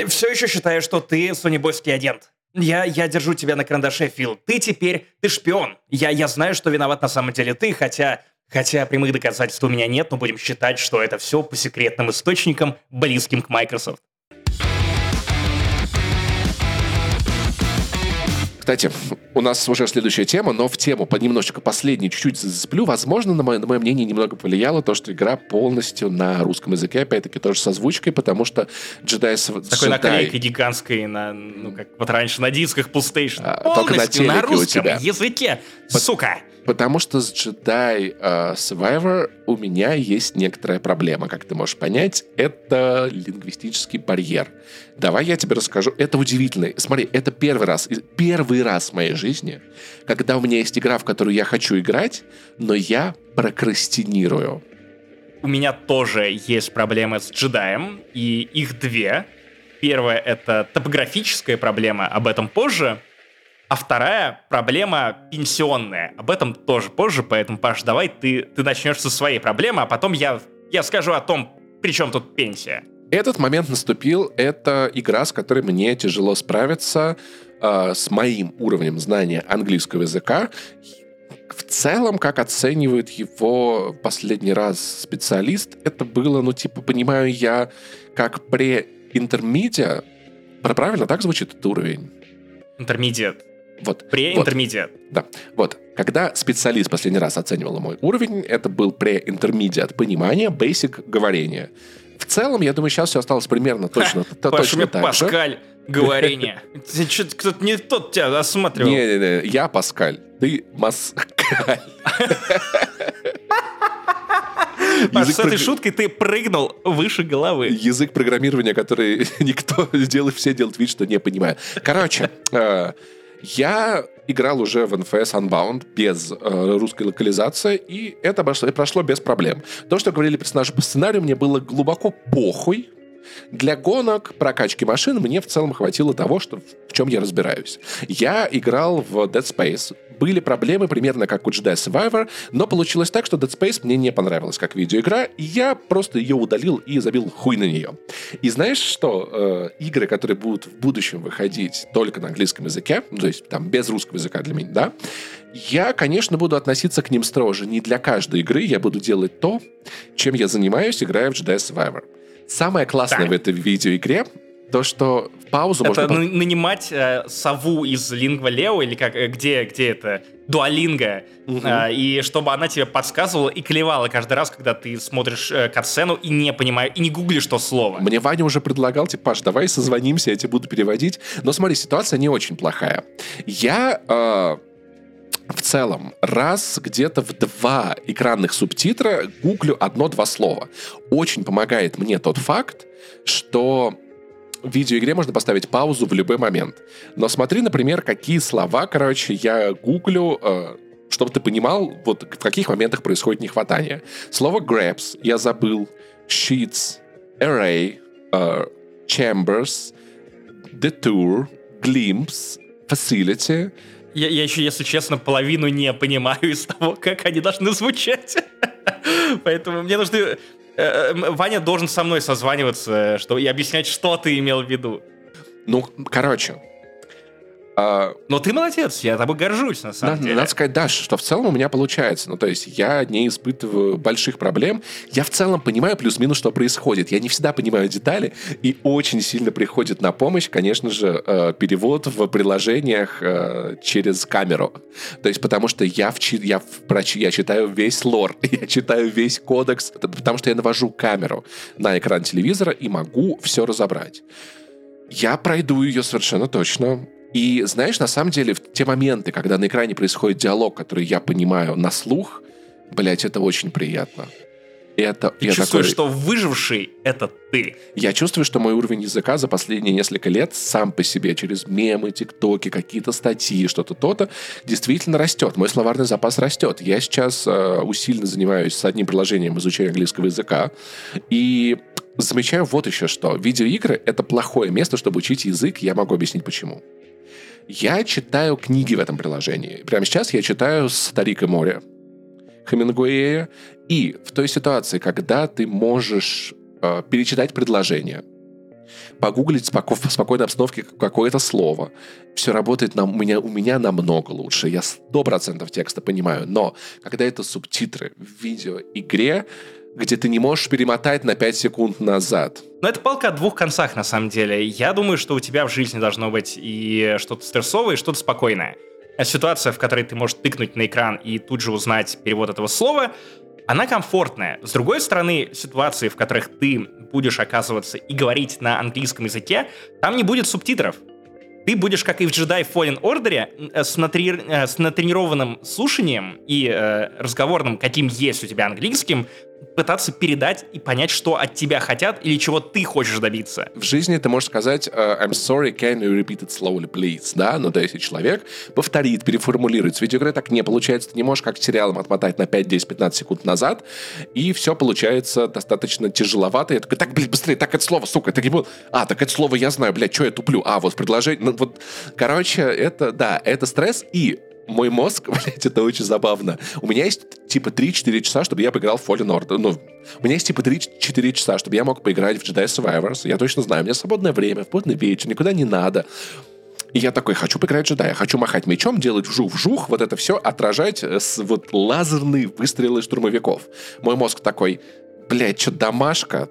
все еще считаю, что ты сонебойский агент. Я, я держу тебя на карандаше, Фил. Ты теперь, ты шпион. Я, я знаю, что виноват на самом деле ты, хотя Хотя прямых доказательств у меня нет, но будем считать, что это все по секретным источникам, близким к Microsoft. Кстати, у нас уже следующая тема, но в тему по немножечко последней чуть-чуть зацеплю. Возможно, на мое, на мое мнение немного повлияло то, что игра полностью на русском языке, опять-таки тоже с озвучкой, потому что Jedi... Такой Jedi... наклейкой гигантской, на, ну, как вот раньше на дисках PlayStation. А, полностью на, на русском тебя. языке, По... сука! Потому что с Jedi uh, Survivor у меня есть некоторая проблема, как ты можешь понять. Это лингвистический барьер. Давай я тебе расскажу. Это удивительно. Смотри, это первый раз, первый раз в моей жизни, когда у меня есть игра, в которую я хочу играть, но я прокрастинирую. У меня тоже есть проблемы с джедаем, и их две. Первая — это топографическая проблема, об этом позже. А вторая проблема пенсионная. Об этом тоже позже, поэтому, Паш, давай ты, ты начнешь со своей проблемы, а потом я, я скажу о том, при чем тут пенсия. Этот момент наступил. Это игра, с которой мне тяжело справиться э, с моим уровнем знания английского языка. В целом, как оценивает его последний раз специалист, это было, ну, типа, понимаю я, как pre-intermediate. Правильно так звучит этот уровень? Intermediate. Вот. Pre-intermediate. Вот. Да. Вот. Когда специалист последний раз оценивал мой уровень, это был pre-intermediate понимания, basic говорения. В целом, я думаю, сейчас все осталось примерно точно, то, точно так Паскаль, говорение. Кто-то не тот тебя осматривал. Не-не-не, я Паскаль, ты Маскаль. Паш, с этой шуткой ты прыгнул выше головы. Язык программирования, который никто делает, все делают вид, что не понимает. Короче, э, я играл уже в NFS Unbound без э, русской локализации, и это прошло, прошло без проблем. То, что говорили персонажи по сценарию, мне было глубоко похуй. Для гонок, прокачки машин мне в целом хватило того, что, в чем я разбираюсь. Я играл в Dead Space были проблемы примерно как у Jedi Survivor, но получилось так, что Dead Space мне не понравилась как видеоигра, и я просто ее удалил и забил хуй на нее. И знаешь что? Э, игры, которые будут в будущем выходить только на английском языке, то есть там без русского языка для меня, да, я, конечно, буду относиться к ним строже. Не для каждой игры я буду делать то, чем я занимаюсь, играя в Jedi Survivor. Самое классное да. в этой видеоигре то, что паузу это можно... нанимать э, сову из Lingua Leo, или как, э, где, где это, дуалинга, угу. э, и чтобы она тебе подсказывала и клевала каждый раз, когда ты смотришь э, катсцену и не понимаешь, и не гуглишь то слово. Мне Ваня уже предлагал, типа, Паш, давай созвонимся, я тебе буду переводить. Но смотри, ситуация не очень плохая. Я... Э, в целом, раз где-то в два экранных субтитра гуглю одно-два слова. Очень помогает мне тот факт, что в видеоигре можно поставить паузу в любой момент. Но смотри, например, какие слова, короче, я гуглю, э, чтобы ты понимал, вот в каких моментах происходит нехватание. Слово grabs я забыл, sheets, array, э, chambers, detour, glimpse, facility. Я, я еще, если честно, половину не понимаю из того, как они должны звучать. Поэтому мне нужны... Э, э, Ваня должен со мной созваниваться что, и объяснять, что ты имел в виду. Ну, короче, а, Но ты молодец, я тобой горжусь, на самом надо, деле. Надо сказать, да, что в целом у меня получается. Ну, то есть я не испытываю больших проблем. Я в целом понимаю плюс-минус, что происходит. Я не всегда понимаю детали, и очень сильно приходит на помощь, конечно же, э, перевод в приложениях э, через камеру. То есть потому что я, в, я, в, я читаю весь лор, я читаю весь кодекс, потому что я навожу камеру на экран телевизора и могу все разобрать. Я пройду ее совершенно точно. И знаешь, на самом деле, в те моменты, когда на экране происходит диалог, который я понимаю на слух, блять, это очень приятно. Это, ты я чувствуешь, такой... что выживший — это ты. Я чувствую, что мой уровень языка за последние несколько лет сам по себе через мемы, тиктоки, какие-то статьи, что-то то-то, действительно растет. Мой словарный запас растет. Я сейчас э, усиленно занимаюсь с одним приложением изучения английского языка, и замечаю вот еще что. Видеоигры — это плохое место, чтобы учить язык, я могу объяснить почему. Я читаю книги в этом приложении. Прямо сейчас я читаю «Старик и море» Хемингуэя. И в той ситуации, когда ты можешь э, перечитать предложение, погуглить в спокойной обстановке какое-то слово. Все работает на, у, меня, у меня намного лучше. Я сто процентов текста понимаю. Но когда это субтитры в видеоигре, где ты не можешь перемотать на 5 секунд назад. Но это палка о двух концах, на самом деле. Я думаю, что у тебя в жизни должно быть и что-то стрессовое, и что-то спокойное. А ситуация, в которой ты можешь тыкнуть на экран и тут же узнать перевод этого слова, она комфортная. С другой стороны, ситуации, в которых ты будешь оказываться и говорить на английском языке, там не будет субтитров. Ты будешь, как и в Jedi Fallen Order, с, натри... Э, с натренированным слушанием и э, разговорным, каким есть у тебя английским, пытаться передать и понять, что от тебя хотят или чего ты хочешь добиться. В жизни ты можешь сказать uh, «I'm sorry, can you repeat it slowly, please?» Да, ну, да, если человек повторит, переформулирует. С видеоигрой так не получается. Ты не можешь как сериалом отмотать на 5, 10, 15 секунд назад, и все получается достаточно тяжеловато. Я такой, так, блин, быстрее, так это слово, сука, это не было. А, так это слово я знаю, блядь, что я туплю? А, вот предложение, ну, вот, короче, это, да, это стресс, и мой мозг, блядь, это очень забавно. У меня есть типа 3-4 часа, чтобы я поиграл в Fallen Order. Ну, у меня есть типа 3-4 часа, чтобы я мог поиграть в Jedi Survivors. Я точно знаю, у меня свободное время, в поздний вечер, никуда не надо. И я такой, хочу поиграть в джедая, хочу махать мечом, делать вжух-вжух, вот это все отражать с вот лазерные выстрелы штурмовиков. Мой мозг такой, блядь, что домашка?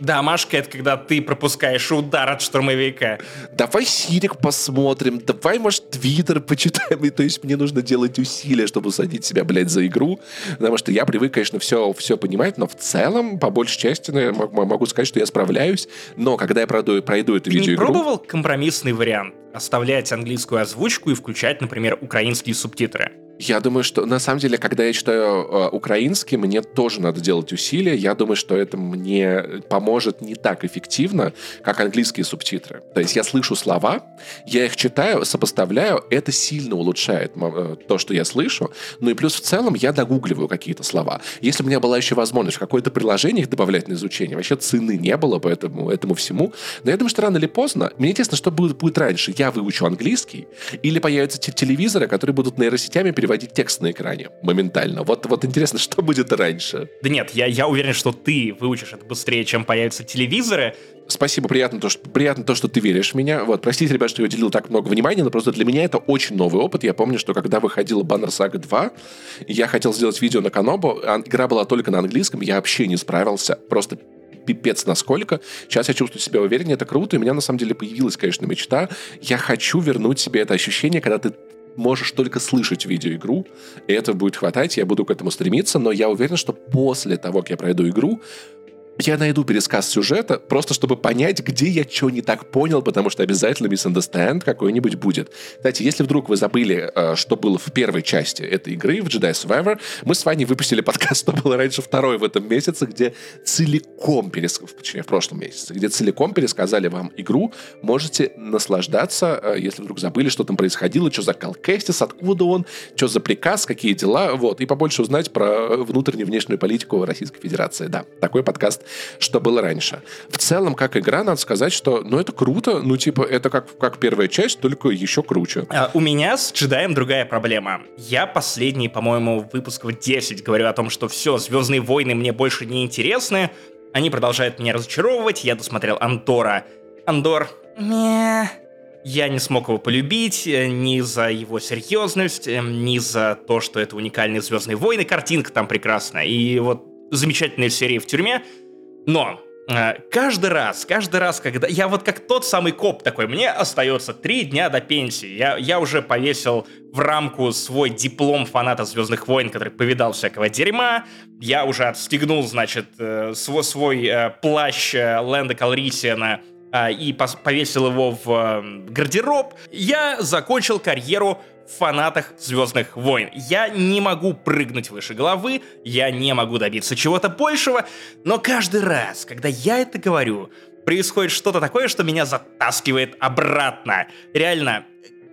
Домашка — это когда ты пропускаешь удар от штурмовика. Давай Сирик посмотрим, давай, может, Твиттер почитаем. И, то есть мне нужно делать усилия, чтобы усадить себя, блядь, за игру. Потому что я привык, конечно, все, все понимать, но в целом, по большей части, я могу сказать, что я справляюсь. Но когда я пройду, пройду эту ты видеоигру... Ты не пробовал компромиссный вариант? Оставлять английскую озвучку и включать, например, украинские субтитры? Я думаю, что на самом деле, когда я читаю э, украинский, мне тоже надо делать усилия. Я думаю, что это мне поможет не так эффективно, как английские субтитры. То есть я слышу слова, я их читаю, сопоставляю, это сильно улучшает э, то, что я слышу. Ну и плюс в целом я догугливаю какие-то слова. Если у меня была еще возможность в какое-то приложение их добавлять на изучение, вообще цены не было по этому, этому всему. Но я думаю, что рано или поздно, мне интересно, что будет, будет раньше. Я выучу английский или появятся телевизоры, которые будут нейросетями переводить переводить текст на экране моментально. Вот, вот интересно, что будет раньше? Да нет, я, я уверен, что ты выучишь это быстрее, чем появятся телевизоры. Спасибо, приятно то, что, приятно то, что ты веришь в меня. Вот, простите, ребят, что я уделил так много внимания, но просто для меня это очень новый опыт. Я помню, что когда выходила Banner Saga 2, я хотел сделать видео на Канобу, а игра была только на английском, я вообще не справился. Просто пипец насколько. Сейчас я чувствую себя увереннее, это круто, и у меня на самом деле появилась, конечно, мечта. Я хочу вернуть себе это ощущение, когда ты можешь только слышать видеоигру, и этого будет хватать, я буду к этому стремиться, но я уверен, что после того, как я пройду игру, я найду пересказ сюжета, просто чтобы понять, где я что не так понял, потому что обязательно misunderstand какой-нибудь будет. Кстати, если вдруг вы забыли, э, что было в первой части этой игры, в Jedi Survivor, мы с вами выпустили подкаст, что было раньше второй в этом месяце, где целиком пересказали, точнее, в прошлом месяце, где целиком пересказали вам игру, можете наслаждаться, э, если вдруг забыли, что там происходило, что за Кал Кэстис, откуда он, что за приказ, какие дела, вот, и побольше узнать про внутреннюю и внешнюю политику Российской Федерации. Да, такой подкаст что было раньше. В целом, как игра, надо сказать, что, ну, это круто, ну, типа, это как, как первая часть, только еще круче. А, у меня с джедаем другая проблема. Я последний, по-моему, выпусков 10 говорю о том, что все, Звездные войны мне больше не интересны, они продолжают меня разочаровывать, я досмотрел Антора. Андор... Мeh. Я не смог его полюбить э, ни за его серьезность, э, ни за то, что это уникальные Звездные войны. Картинка там прекрасная. И вот замечательная серия в тюрьме. Но э, каждый раз, каждый раз, когда... Я вот как тот самый коп такой, мне остается три дня до пенсии. Я, я уже повесил в рамку свой диплом фаната Звездных войн, который повидал всякого дерьма. Я уже отстегнул, значит, э, свой, свой э, плащ Лэнда Калрисиана и повесил его в гардероб. Я закончил карьеру фанатах Звездных войн. Я не могу прыгнуть выше головы, я не могу добиться чего-то большего, но каждый раз, когда я это говорю, происходит что-то такое, что меня затаскивает обратно. Реально,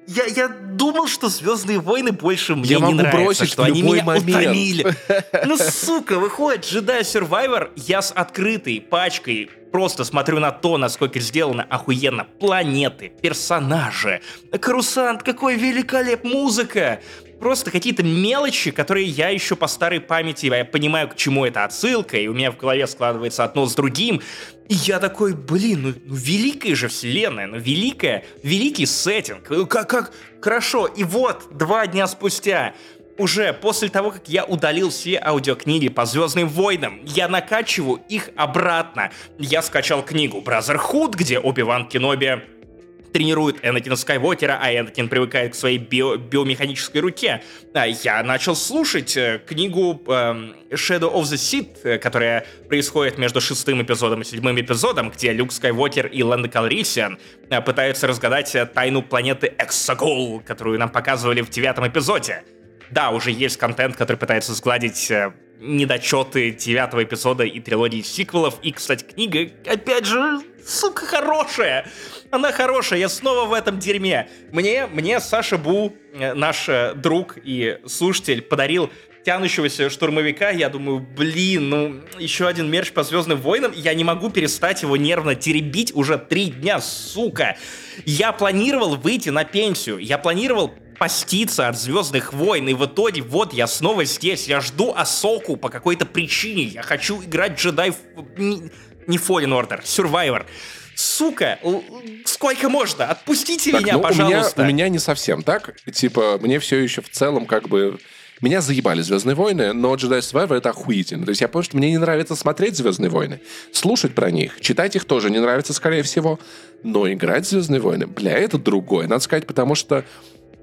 я, я думал, что Звездные войны больше мне я не могу нравятся, бросить что они меня момент. утомили. Ну, сука, выходит Jedi Survivor, я с открытой пачкой просто смотрю на то, насколько сделано охуенно. Планеты, персонажи, Карусант, какой великолеп, музыка. Просто какие-то мелочи, которые я еще по старой памяти, я понимаю, к чему это отсылка, и у меня в голове складывается одно с другим. И я такой, блин, ну, ну великая же вселенная, ну великая, великий сеттинг, ну как, как хорошо. И вот, два дня спустя, уже после того, как я удалил все аудиокниги по Звездным войнам, я накачиваю их обратно. Я скачал книгу Brotherhood, где Оби-Ван Кеноби тренирует Энакина Скайвотера, а Энакин привыкает к своей био биомеханической руке. Я начал слушать э, книгу э, Shadow of the Sith, э, которая происходит между шестым эпизодом и седьмым эпизодом, где Люк Скайвотер и Лэнда Калрисиан э, пытаются разгадать тайну планеты Эксагол, которую нам показывали в девятом эпизоде. Да, уже есть контент, который пытается сгладить недочеты девятого эпизода и трилогии сиквелов. И, кстати, книга, опять же, сука, хорошая. Она хорошая, я снова в этом дерьме. Мне, мне Саша Бу, э, наш э, друг и слушатель, подарил тянущегося штурмовика, я думаю, блин, ну, еще один мерч по Звездным войнам, я не могу перестать его нервно теребить уже три дня, сука. Я планировал выйти на пенсию, я планировал поститься от Звездных войн, и в итоге вот я снова здесь, я жду Асоку по какой-то причине, я хочу играть джедай... Не, не Fallen Order, Survivor. Сука, сколько можно? Отпустите так, меня, ну, пожалуйста. У меня, у меня не совсем так. Типа, мне все еще в целом как бы... Меня заебали Звездные войны, но Jedi Survivor это охуительно. То есть я понял, что мне не нравится смотреть Звездные войны, слушать про них, читать их тоже не нравится, скорее всего. Но играть в Звездные войны, бля, это другое. Надо сказать, потому что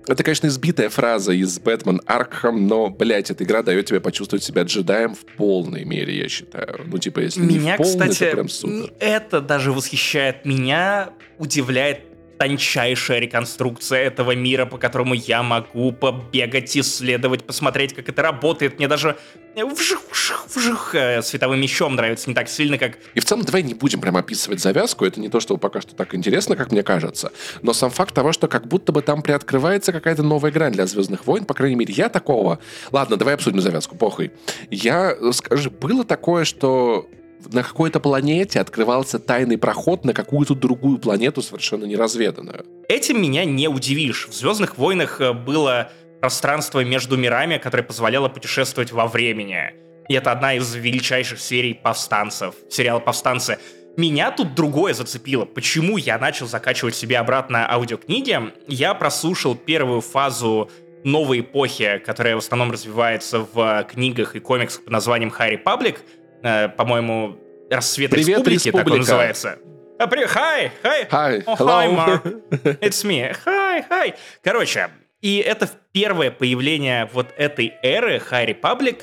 это, конечно, избитая фраза из Бэтмен Аркхам, но, блядь, эта игра дает тебе почувствовать себя джедаем в полной мере, я считаю. Ну, типа, если меня, не в полной, кстати, то прям супер. это даже восхищает меня, удивляет тончайшая реконструкция этого мира, по которому я могу побегать, исследовать, посмотреть, как это работает. Мне даже вжих, вжих, вжих, э, световым мечом нравится не так сильно, как... И в целом давай не будем прям описывать завязку, это не то, что пока что так интересно, как мне кажется, но сам факт того, что как будто бы там приоткрывается какая-то новая грань для «Звездных войн», по крайней мере, я такого... Ладно, давай обсудим завязку, похуй. Я, скажи, было такое, что на какой-то планете открывался тайный проход на какую-то другую планету, совершенно неразведанную. Этим меня не удивишь. В «Звездных войнах» э, было пространство между мирами, которое позволяло путешествовать во времени. И это одна из величайших серий «Повстанцев», сериал «Повстанцы». Меня тут другое зацепило. Почему я начал закачивать себе обратно аудиокниги? Я прослушал первую фазу новой эпохи, которая в основном развивается в книгах и комиксах под названием «Харри Паблик», э, по-моему, «Рассвет Привет, Республики», Республика. так он называется. А. Hi, hi. Hi, Oh, hello. hi, Mark. It's me. Hi, hi. Короче, и это первое появление вот этой эры High Republic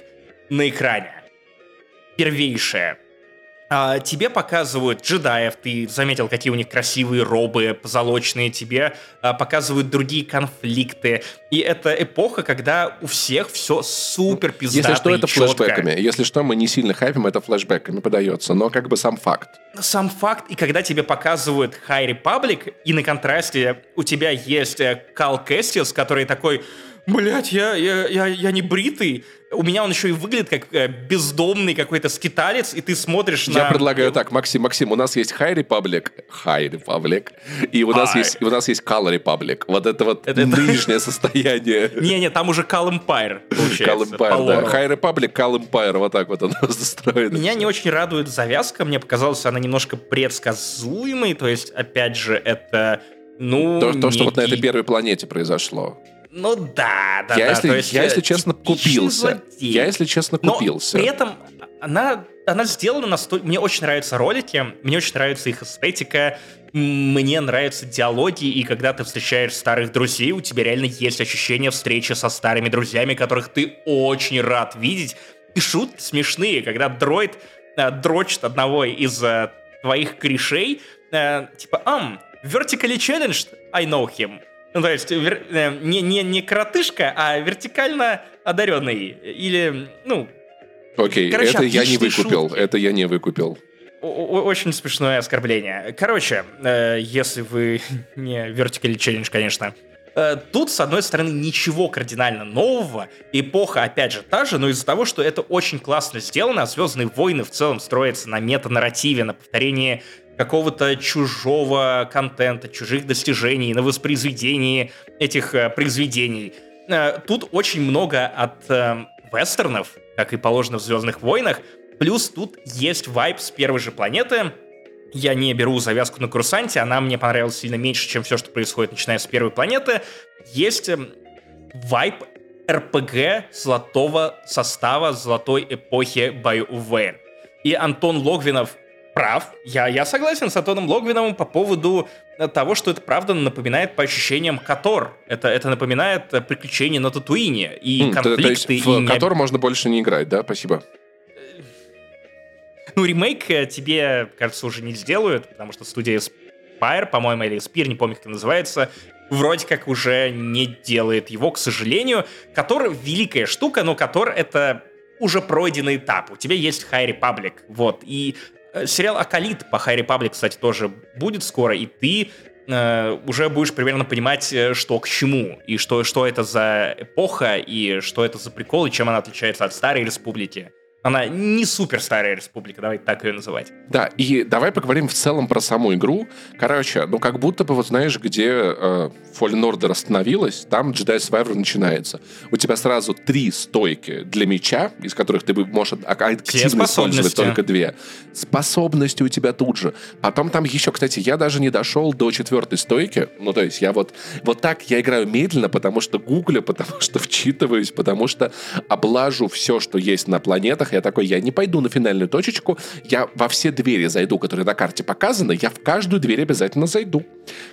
на экране. Первейшее. А, тебе показывают джедаев, ты заметил, какие у них красивые робы позолоченные, тебе а, показывают другие конфликты. И это эпоха, когда у всех все супер пиздато Если что, это четко. флешбэками. Если что, мы не сильно хайпим, это флешбэками подается. Но как бы сам факт. Сам факт, и когда тебе показывают High Republic, и на контрасте у тебя есть э, Кал Кэстис, который такой блять, я, я, я, я не бритый. У меня он еще и выглядит как э, бездомный какой-то скиталец, и ты смотришь Я на... предлагаю так, Максим, Максим, у нас есть High Republic, High Republic, и у нас High. есть, и у нас есть Color Republic. Вот это вот Это- это- нынешнее состояние. Не-не, там уже Кал Empire, получается. Call Empire, да. High Republic, Call Empire, вот так вот оно застроено. Меня не очень радует завязка, мне показалось, она немножко предсказуемой, то есть, опять же, это, ну... То, то, что вот на этой первой планете произошло. Ну да, да, я, да. если, то есть, я, э, если честно, купился. злодей. Я, если честно, Но купился. при этом она, она сделана настолько... Мне очень нравятся ролики, мне очень нравится их эстетика, мне нравятся диалоги, и когда ты встречаешь старых друзей, у тебя реально есть ощущение встречи со старыми друзьями, которых ты очень рад видеть. И шутки смешные, когда дроид э, дрочит одного из э, твоих корешей, э, типа, ам, vertically challenged, I know him. Ну, то есть, вер- э, не, не, не коротышка, а вертикально одаренный. Или, ну, Окей, Короче, это я не выкупил. шутки. Это я не выкупил. О- Очень смешное оскорбление. Короче, э, если вы не Vertical Challenge, конечно. э, Тут, с одной стороны, ничего кардинально нового. Эпоха, опять же, та же, но из-за того, что это очень классно сделано, а «Звездные войны» в целом строятся на метанарративе, на повторении какого-то чужого контента, чужих достижений, на воспроизведении этих э, произведений. Э, Тут очень много от э, вестернов, как и положено в «Звездных войнах», Плюс тут есть вайп с первой же планеты. Я не беру завязку на курсанте, она мне понравилась сильно меньше, чем все, что происходит, начиная с первой планеты. Есть эм, вайп РПГ золотого состава золотой эпохи BioWare. И Антон Логвинов прав. Я, я согласен с Антоном Логвиновым по поводу э, того, что это правда напоминает по ощущениям Котор. Это, это напоминает э, приключения на Татуине. И то- конфликты, то есть и в не- можно больше не играть, да? Спасибо. Ну, ремейк э, тебе, кажется, уже не сделают, потому что студия Spire, по-моему, или Spire, не помню, как это называется, вроде как уже не делает его, к сожалению. Котор — великая штука, но Котор — это уже пройденный этап. У тебя есть High Republic, вот. И э, сериал Акалит по High Republic, кстати, тоже будет скоро, и ты э, уже будешь примерно понимать, э, что к чему, и что, что это за эпоха, и что это за прикол, и чем она отличается от Старой Республики. Она не супер старая республика, давайте так ее называть. Да, и давай поговорим в целом про саму игру. Короче, ну как будто бы, вот знаешь, где э, Fallen Order остановилась, там Jedi Survivor начинается. У тебя сразу три стойки для меча, из которых ты можешь ак- активно использовать только две. Способности у тебя тут же. Потом там еще, кстати, я даже не дошел до четвертой стойки. Ну, то есть я вот, вот так я играю медленно, потому что гуглю, потому что вчитываюсь, потому что облажу все, что есть на планетах. Я такой, я не пойду на финальную точечку, я во все двери зайду, которые на карте показаны, я в каждую дверь обязательно зайду.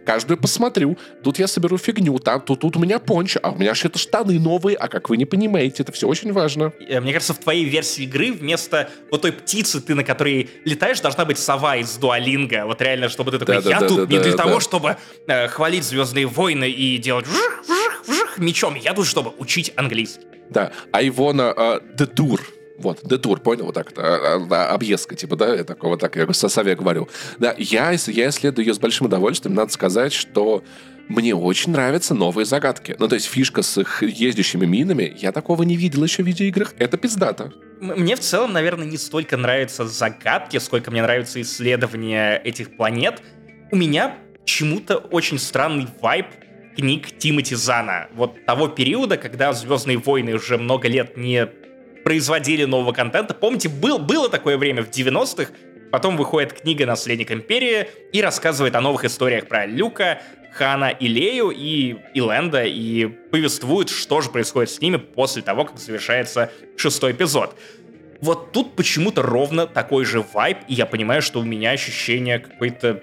Каждую посмотрю. Тут я соберу фигню, там, тут, тут у меня понч, а у меня что-то штаны новые, а как вы не понимаете, это все очень важно. Э, Мне кажется, в твоей версии игры вместо вот той птицы, ты на которой летаешь, должна быть сова из дуалинга. Вот реально, чтобы ты такой, я Да-да-да-да-да, тут не для да. того, чтобы э, хвалить Звездные войны и делать вжих, вжих, вжих мечом. Я тут, чтобы учить английский. Да, Айвона uh, Детур. Вот, детур, понял? Вот так, а, а, объездка, типа, да, я такого так, я со сове говорю. Да, я, я исследую ее с большим удовольствием. Надо сказать, что мне очень нравятся новые загадки. Ну, то есть фишка с их ездящими минами, я такого не видел еще в видеоиграх. Это пиздато. М- Мне в целом, наверное, не столько нравятся загадки, сколько мне нравится исследование этих планет. У меня чему-то очень странный вайб книг Тимоти Зана. Вот того периода, когда «Звездные войны» уже много лет не производили нового контента. Помните, был, было такое время в 90-х, потом выходит книга «Наследник Империи» и рассказывает о новых историях про Люка, Хана и Лею, и, и Лэнда, и повествует, что же происходит с ними после того, как завершается шестой эпизод. Вот тут почему-то ровно такой же вайб, и я понимаю, что у меня ощущение какой-то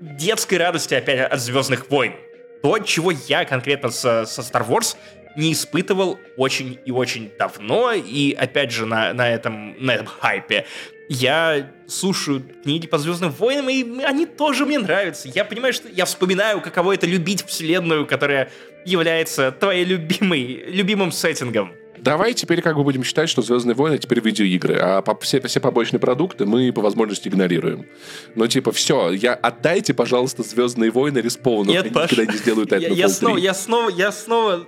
детской радости опять от Звездных войн. То, чего я конкретно со, со Star Wars не испытывал очень и очень давно, и опять же на, на, этом, на этом хайпе. я слушаю книги по Звездным войнам, и они тоже мне нравятся. Я понимаю, что я вспоминаю, каково это любить вселенную, которая является твоей любимой, любимым сеттингом. Давай теперь как бы будем считать, что «Звездные войны» теперь видеоигры, а по, все, все побочные продукты мы по возможности игнорируем. Ну, типа, все, я, отдайте, пожалуйста, «Звездные войны» респауну. Нет, Паш, никогда не сделают это я, я снова, я снова, я снова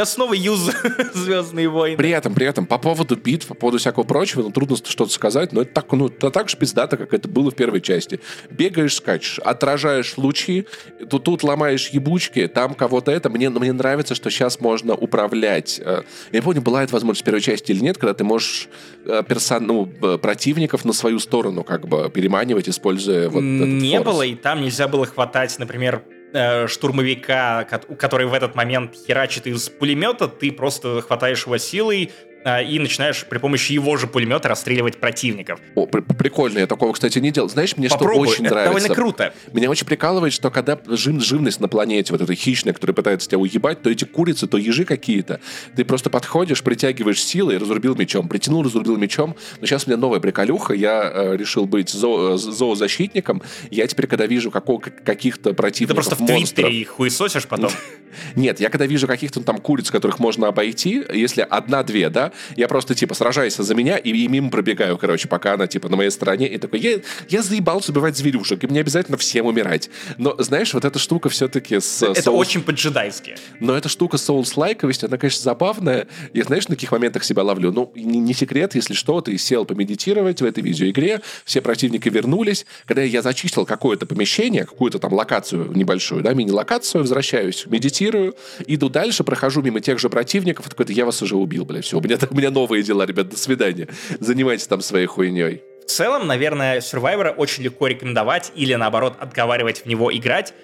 я снова юзаю Звездные войны. При этом, при этом, по поводу битв, по поводу всякого прочего, ну, трудно что-то сказать, но это так, ну, это так же пиздато, как это было в первой части. Бегаешь, скачешь, отражаешь лучи, тут, тут ломаешь ебучки, там кого-то это. Мне, мне нравится, что сейчас можно управлять. Э, я не помню, была это возможность в первой части или нет, когда ты можешь э, персон, ну, противников на свою сторону как бы переманивать, используя вот Не было, и там нельзя было хватать, например, Э, штурмовика, который в этот момент херачит из пулемета, ты просто хватаешь его силой, и начинаешь при помощи его же пулемета расстреливать противников. О, прикольно, я такого, кстати, не делал. Знаешь, мне Попробуй, что очень это нравится? довольно круто. Меня очень прикалывает, что когда жив, живность на планете, вот эта хищная, которая пытается тебя уебать, то эти курицы, то ежи какие-то, ты просто подходишь, притягиваешь силой, разрубил мечом, притянул, разрубил мечом. Но сейчас у меня новая приколюха, я э, решил быть зо, зоозащитником. Я теперь, когда вижу какого, каких-то противников, Ты просто в монстров... Твиттере их хуесосишь потом? Нет, я когда вижу каких-то там куриц, которых можно обойти, если одна-две, да, я просто, типа, сражаюсь за меня и, и мимо пробегаю, короче, пока она, типа, на моей стороне. И такой, я, я заебался убивать зверюшек, и мне обязательно всем умирать. Но, знаешь, вот эта штука все-таки с... Это соус... очень по-джедайски. Но эта штука с соус-лайковостью, она, конечно, забавная. Я, знаешь, на каких моментах себя ловлю? Ну, не, не секрет, если что, ты сел помедитировать в этой видеоигре, все противники вернулись. Когда я зачистил какое-то помещение, какую-то там локацию небольшую, да, мини-локацию, возвращаюсь, медитирую, иду дальше, прохожу мимо тех же противников, такой, я вас уже убил, блядь, все, у меня, у меня новые дела, ребят, до свидания. Занимайтесь там своей хуйней. В целом, наверное, Survivor очень легко рекомендовать или, наоборот, отговаривать в него играть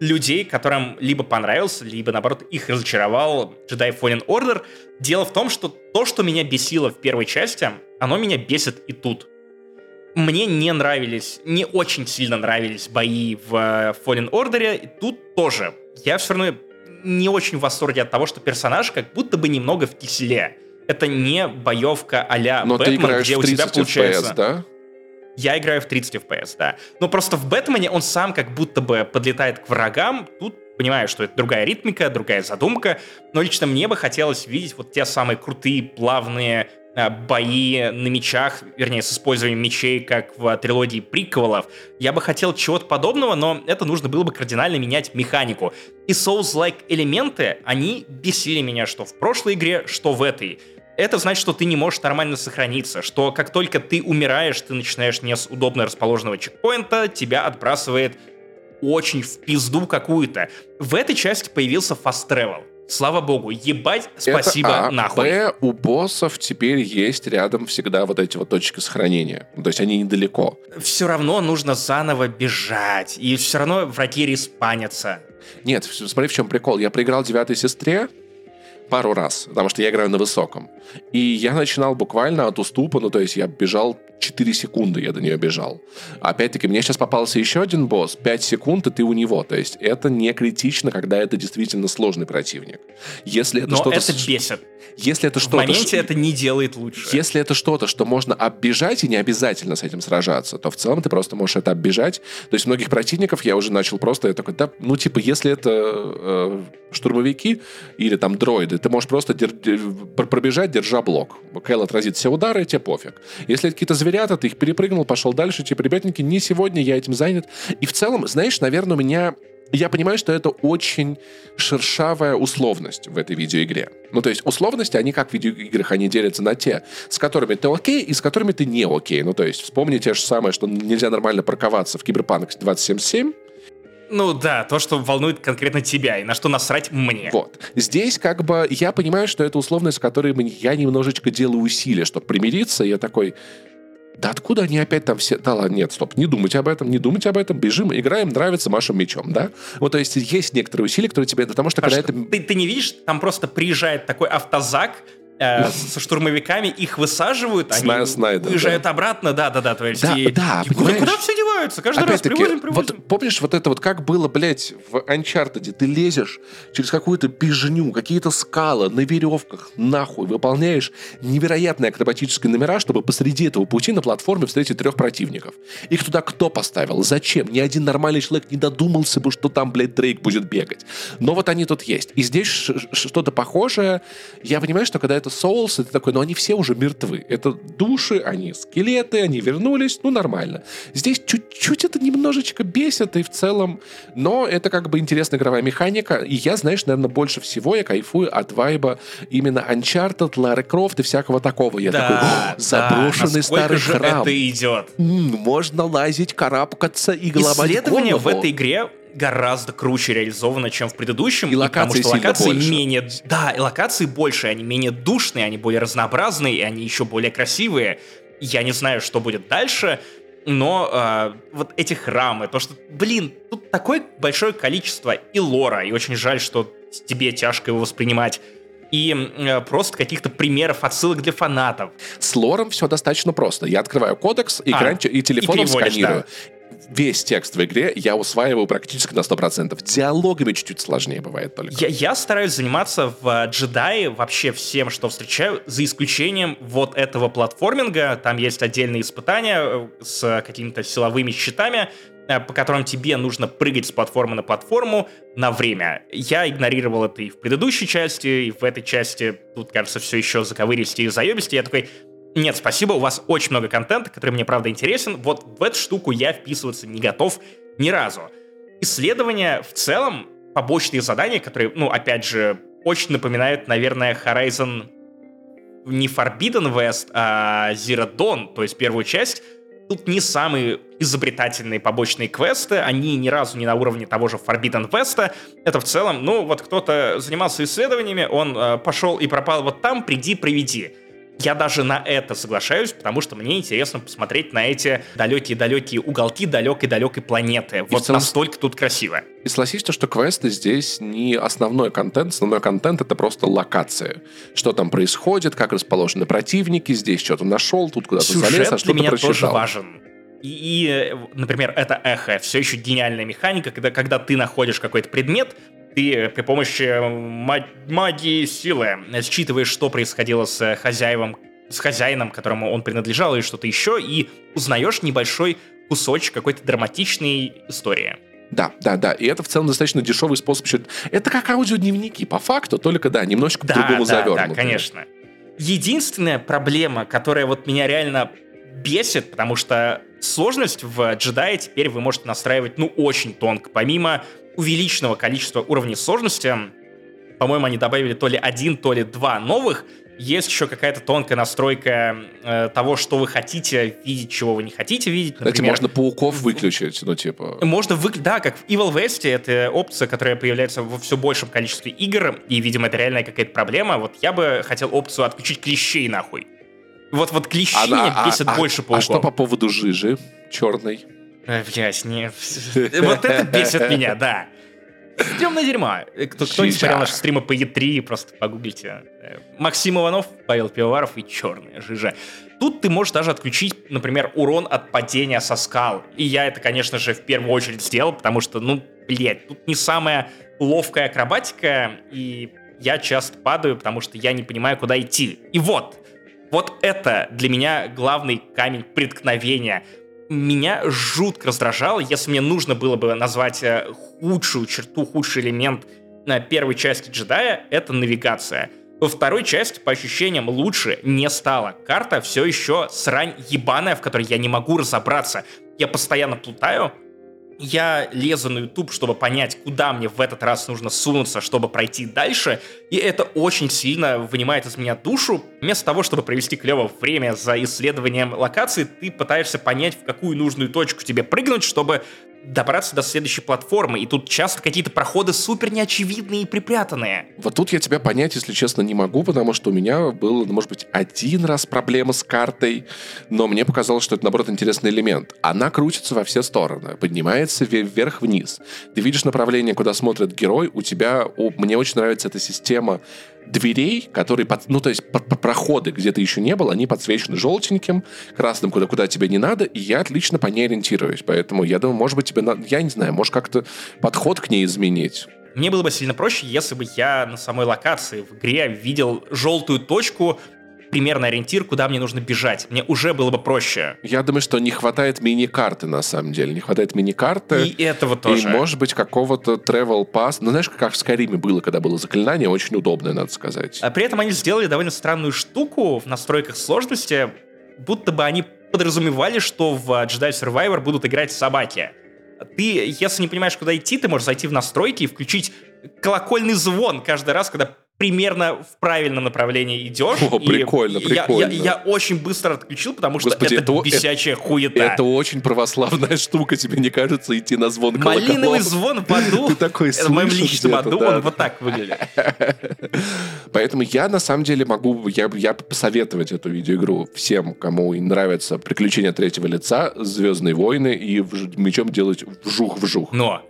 людей, которым либо понравился, либо, наоборот, их разочаровал Jedi Fallen Order. Дело в том, что то, что меня бесило в первой части, оно меня бесит и тут. Мне не нравились, не очень сильно нравились бои в э, Fallen Order, и тут тоже. Я все равно не очень в восторге от того, что персонаж как будто бы немного в киселе это не боевка а-ля Но Бэтмен, где в 30 у тебя получается... FPS, да? Я играю в 30 FPS, да. Но просто в Бэтмене он сам как будто бы подлетает к врагам. Тут понимаю, что это другая ритмика, другая задумка. Но лично мне бы хотелось видеть вот те самые крутые, плавные Э, бои на мечах, вернее, с использованием мечей, как в трилогии приквелов. Я бы хотел чего-то подобного, но это нужно было бы кардинально менять механику. И Souls-like элементы, они бесили меня что в прошлой игре, что в этой. Это значит, что ты не можешь нормально сохраниться, что как только ты умираешь, ты начинаешь не с удобно расположенного чекпоинта, тебя отбрасывает очень в пизду какую-то. В этой части появился fast travel. Слава богу, ебать, спасибо Это а, нахуй. Б, у боссов теперь есть рядом всегда вот эти вот точки сохранения. То есть они недалеко. Все равно нужно заново бежать. И все равно враги респанятся. Нет, смотри, в чем прикол. Я проиграл девятой сестре, пару раз, потому что я играю на высоком. И я начинал буквально от уступа, ну, то есть я бежал 4 секунды я до нее бежал. Опять-таки, мне сейчас попался еще один босс, 5 секунд, и ты у него. То есть это не критично, когда это действительно сложный противник. Если это Но что-то... это бесит. Если это что-то... В моменте это не делает лучше. Если это что-то, что можно оббежать и не обязательно с этим сражаться, то в целом ты просто можешь это оббежать. То есть многих противников я уже начал просто... Я такой, да, ну типа, если это э, штурмовики или там дроиды, ты можешь просто дер- пробежать, держа блок. Кэл отразит все удары, тебе пофиг. Если это какие-то зверята, ты их перепрыгнул, пошел дальше, типа, ребятники, не сегодня, я этим занят. И в целом, знаешь, наверное, у меня я понимаю, что это очень шершавая условность в этой видеоигре. Ну, то есть условности, они как в видеоиграх, они делятся на те, с которыми ты окей и с которыми ты не окей. Ну, то есть вспомни те же самое, что нельзя нормально парковаться в Киберпанк 277, ну да, то, что волнует конкретно тебя, и на что насрать мне. Вот. Здесь как бы я понимаю, что это условность, с которой я немножечко делаю усилия, чтобы примириться. Я такой, да откуда они опять там все... Да ладно, нет, стоп, не думайте об этом, не думайте об этом, бежим, играем, нравится, машем мечом, да? Вот, то есть есть некоторые усилия, которые тебе... Потому что Паш, когда это... Ты, ты не видишь, там просто приезжает такой автозак, э, со штурмовиками, их высаживают, они Снайдер, уезжают да. обратно, да-да-да, то есть Да, и- да, и куда, понимаешь? куда все деваются? Каждый раз привозим, привозим. вот помнишь вот это вот, как было, блядь, в Uncharted, ты лезешь через какую-то бежню, какие-то скалы на веревках, нахуй, выполняешь невероятные акробатические номера, чтобы посреди этого пути на платформе встретить трех противников. Их туда кто поставил? Зачем? Ни один нормальный человек не додумался бы, что там, блядь, Дрейк будет бегать. Но вот они тут есть. И здесь что-то похожее. Я понимаю, что когда это Souls, это такой, ну они все уже мертвы. Это души, они скелеты, они вернулись, ну нормально. Здесь чуть-чуть это немножечко бесит, и в целом, но это как бы интересная игровая механика. И я, знаешь, наверное, больше всего я кайфую от вайба именно Uncharted, Лары Крофт и всякого такого. Я такой, да, «О, заброшенный да, старый храм. это идет. М, Можно лазить, карабкаться и глобать Исследование в голову». этой игре гораздо круче реализовано, чем в предыдущем. И локации потому что локации больше. менее... Да, и локации больше, они менее душные, они более разнообразные, и они еще более красивые. Я не знаю, что будет дальше, но э, вот эти храмы, то, что, блин, тут такое большое количество и лора, и очень жаль, что тебе тяжко его воспринимать, и э, просто каких-то примеров, отсылок для фанатов. С лором все достаточно просто. Я открываю кодекс, экран, и телефоном А, и сканирую. Весь текст в игре я усваиваю практически на 100%. Диалогами чуть-чуть сложнее бывает только. Я, я стараюсь заниматься в э, джедае вообще всем, что встречаю, за исключением вот этого платформинга. Там есть отдельные испытания э, с какими-то силовыми щитами, э, по которым тебе нужно прыгать с платформы на платформу на время. Я игнорировал это и в предыдущей части, и в этой части тут, кажется, все еще заковыристи и заебисти. Я такой, нет, спасибо, у вас очень много контента, который мне, правда, интересен. Вот в эту штуку я вписываться не готов ни разу. Исследования в целом, побочные задания, которые, ну, опять же, очень напоминают, наверное, Horizon не Forbidden West, а Zero Dawn, то есть первую часть. Тут не самые изобретательные побочные квесты, они ни разу не на уровне того же Forbidden West. Это в целом, ну, вот кто-то занимался исследованиями, он э, пошел и пропал вот там, приди, приведи. Я даже на это соглашаюсь, потому что мне интересно посмотреть на эти далекие-далекие уголки далекой-далекой планеты. Вот целом- настолько тут красиво. И согласись, что квесты здесь не основной контент. Основной контент — это просто локация. Что там происходит, как расположены противники, здесь что-то нашел, тут куда-то залез, а что-то меня тоже прочитал. важен. И, и, э, например, это эхо. Все еще гениальная механика, когда, когда ты находишь какой-то предмет, ты при помощи э, ма- магии силы считываешь, что происходило с хозяевом, с хозяином, которому он принадлежал, или что-то еще, и узнаешь небольшой кусочек какой-то драматичной истории. Да, да, да. И это в целом достаточно дешевый способ. Это как аудиодневники, по факту, только, да, немножко Да, по-другому да, завернуты. да, конечно. Единственная проблема, которая вот меня реально бесит, потому что сложность в джедае теперь вы можете настраивать, ну, очень тонко. Помимо увеличенного количества уровней сложности, по-моему, они добавили то ли один, то ли два новых, есть еще какая-то тонкая настройка э, того, что вы хотите видеть, чего вы не хотите видеть. Кстати, Например, можно пауков выключить, ну, типа... можно вы... Да, как в Evil West, это опция, которая появляется во все большем количестве игр, и, видимо, это реальная какая-то проблема. Вот я бы хотел опцию отключить клещей нахуй. Вот, вот клещи А- а- бесят а- больше А пауков. что по поводу жижи черной? Блядь, не... Вот это бесит меня, да. Темное дерьмо. Э, Кто, кто не смотрел наши стримы по Е3, просто погуглите. Э, Максим Иванов, Павел Пивоваров и черная жижа. Тут ты можешь даже отключить, например, урон от падения со скал. И я это, конечно же, в первую очередь сделал, потому что, ну, блядь, тут не самая ловкая акробатика, и я часто падаю, потому что я не понимаю, куда идти. И вот, вот это для меня главный камень преткновения. Меня жутко раздражало, если мне нужно было бы назвать э, худшую черту, худший элемент на первой части джедая, это навигация. Во второй части, по ощущениям, лучше не стало. Карта все еще срань ебаная, в которой я не могу разобраться. Я постоянно плутаю, я лезу на YouTube, чтобы понять, куда мне в этот раз нужно сунуться, чтобы пройти дальше, и это очень сильно вынимает из меня душу. Вместо того, чтобы провести клево время за исследованием локации, ты пытаешься понять, в какую нужную точку тебе прыгнуть, чтобы добраться до следующей платформы. И тут часто какие-то проходы супер неочевидные и припрятанные. Вот тут я тебя понять, если честно, не могу, потому что у меня был, ну, может быть, один раз проблема с картой, но мне показалось, что это, наоборот, интересный элемент. Она крутится во все стороны, поднимается ве- вверх-вниз. Ты видишь направление, куда смотрит герой, у тебя... о, мне очень нравится эта система дверей, которые, под, ну, то есть проходы, где ты еще не был, они подсвечены желтеньким, красным, куда, куда тебе не надо, и я отлично по ней ориентируюсь. Поэтому я думаю, может быть, тебе надо, я не знаю, может как-то подход к ней изменить. Мне было бы сильно проще, если бы я на самой локации в игре видел желтую точку, примерный ориентир, куда мне нужно бежать. Мне уже было бы проще. Я думаю, что не хватает мини-карты, на самом деле. Не хватает мини-карты. И этого тоже. И, может быть, какого-то travel pass. Ну, знаешь, как в Скайриме было, когда было заклинание, очень удобное, надо сказать. А при этом они сделали довольно странную штуку в настройках сложности, будто бы они подразумевали, что в Jedi Survivor будут играть собаки. Ты, если не понимаешь, куда идти, ты можешь зайти в настройки и включить колокольный звон каждый раз, когда примерно в правильном направлении идешь. О, прикольно, и прикольно. Я, я, я очень быстро отключил, потому что Господи, это, это бесячая это, хуета. Это очень православная штука, тебе не кажется, идти на звон колоколов? Малиновый звон в аду. Ты такой Это в моем личном аду, да. он вот так выглядит. Поэтому я, на самом деле, могу, я, я посоветовать эту видеоигру всем, кому нравятся приключения третьего лица, Звездные войны и мечом делать вжух-вжух. Но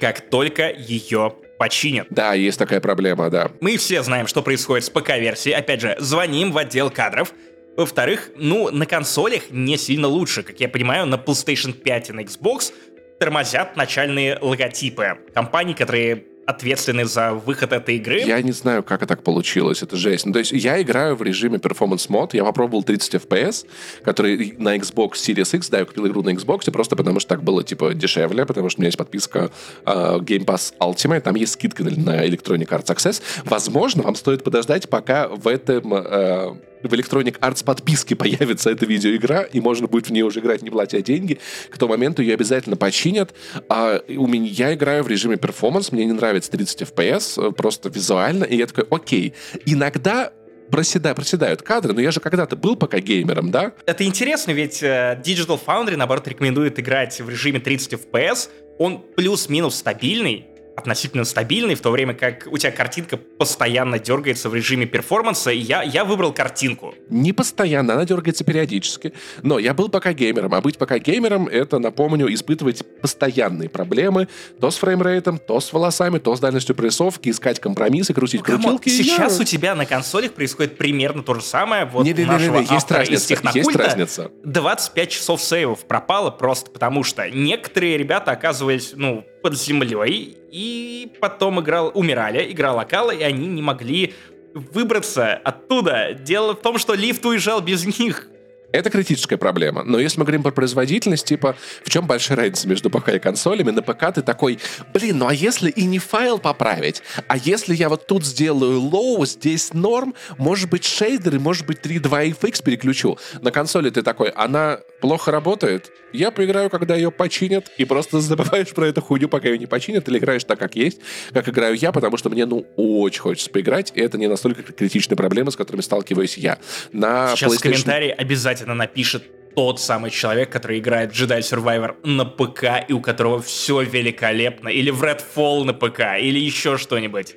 как только ее починят. Да, есть такая проблема, да. Мы все знаем, что происходит с ПК-версией. Опять же, звоним в отдел кадров. Во-вторых, ну, на консолях не сильно лучше. Как я понимаю, на PlayStation 5 и на Xbox тормозят начальные логотипы компаний, которые ответственны за выход этой игры. Я не знаю, как это так получилось, это жесть. Ну, то есть я играю в режиме Performance Mode, я попробовал 30 FPS, который на Xbox Series X, да, я купил игру на Xbox, просто потому что так было, типа, дешевле, потому что у меня есть подписка uh, Game Pass Ultimate, там есть скидка на Electronic Arts Access. Возможно, вам стоит подождать, пока в этом uh, в Electronic Arts подписке появится эта видеоигра, и можно будет в нее уже играть, не платя деньги, к тому моменту ее обязательно починят. А у меня, я играю в режиме перформанс, мне не нравится 30 FPS, э, просто визуально, и я такой, окей. Иногда проседают, проседают кадры, но я же когда-то был пока геймером, да? Это интересно, ведь э, Digital Foundry, наоборот, рекомендует играть в режиме 30 FPS, он плюс-минус стабильный, относительно стабильный, в то время как у тебя картинка постоянно дергается в режиме перформанса, и я, я выбрал картинку. Не постоянно, она дергается периодически. Но я был пока геймером, а быть пока геймером — это, напомню, испытывать постоянные проблемы то с фреймрейтом, то с волосами, то с дальностью прессовки, искать компромиссы, крутить ну, крутилки. Сейчас я... у тебя на консолях происходит примерно то же самое. Вот не, не, не, не, не, есть разница, есть разница. 25 часов сейвов пропало просто потому, что некоторые ребята оказывались, ну, под землей, и потом играл, умирали, играл локала, и они не могли выбраться оттуда. Дело в том, что лифт уезжал без них. Это критическая проблема. Но если мы говорим про производительность, типа, в чем большая разница между ПК и консолями? На ПК ты такой, блин, ну а если и не файл поправить? А если я вот тут сделаю low, здесь норм, может быть шейдеры, может быть 3.2 FX переключу? На консоли ты такой, она плохо работает? Я поиграю, когда ее починят, и просто забываешь про эту хуйню, пока ее не починят, или играешь так, как есть, как играю я, потому что мне, ну, очень хочется поиграть, и это не настолько критичная проблема, с которыми сталкиваюсь я. На Сейчас PlayStation... в комментарии обязательно обязательно напишет тот самый человек, который играет в Jedi Survivor на ПК и у которого все великолепно, или в Redfall на ПК, или еще что-нибудь.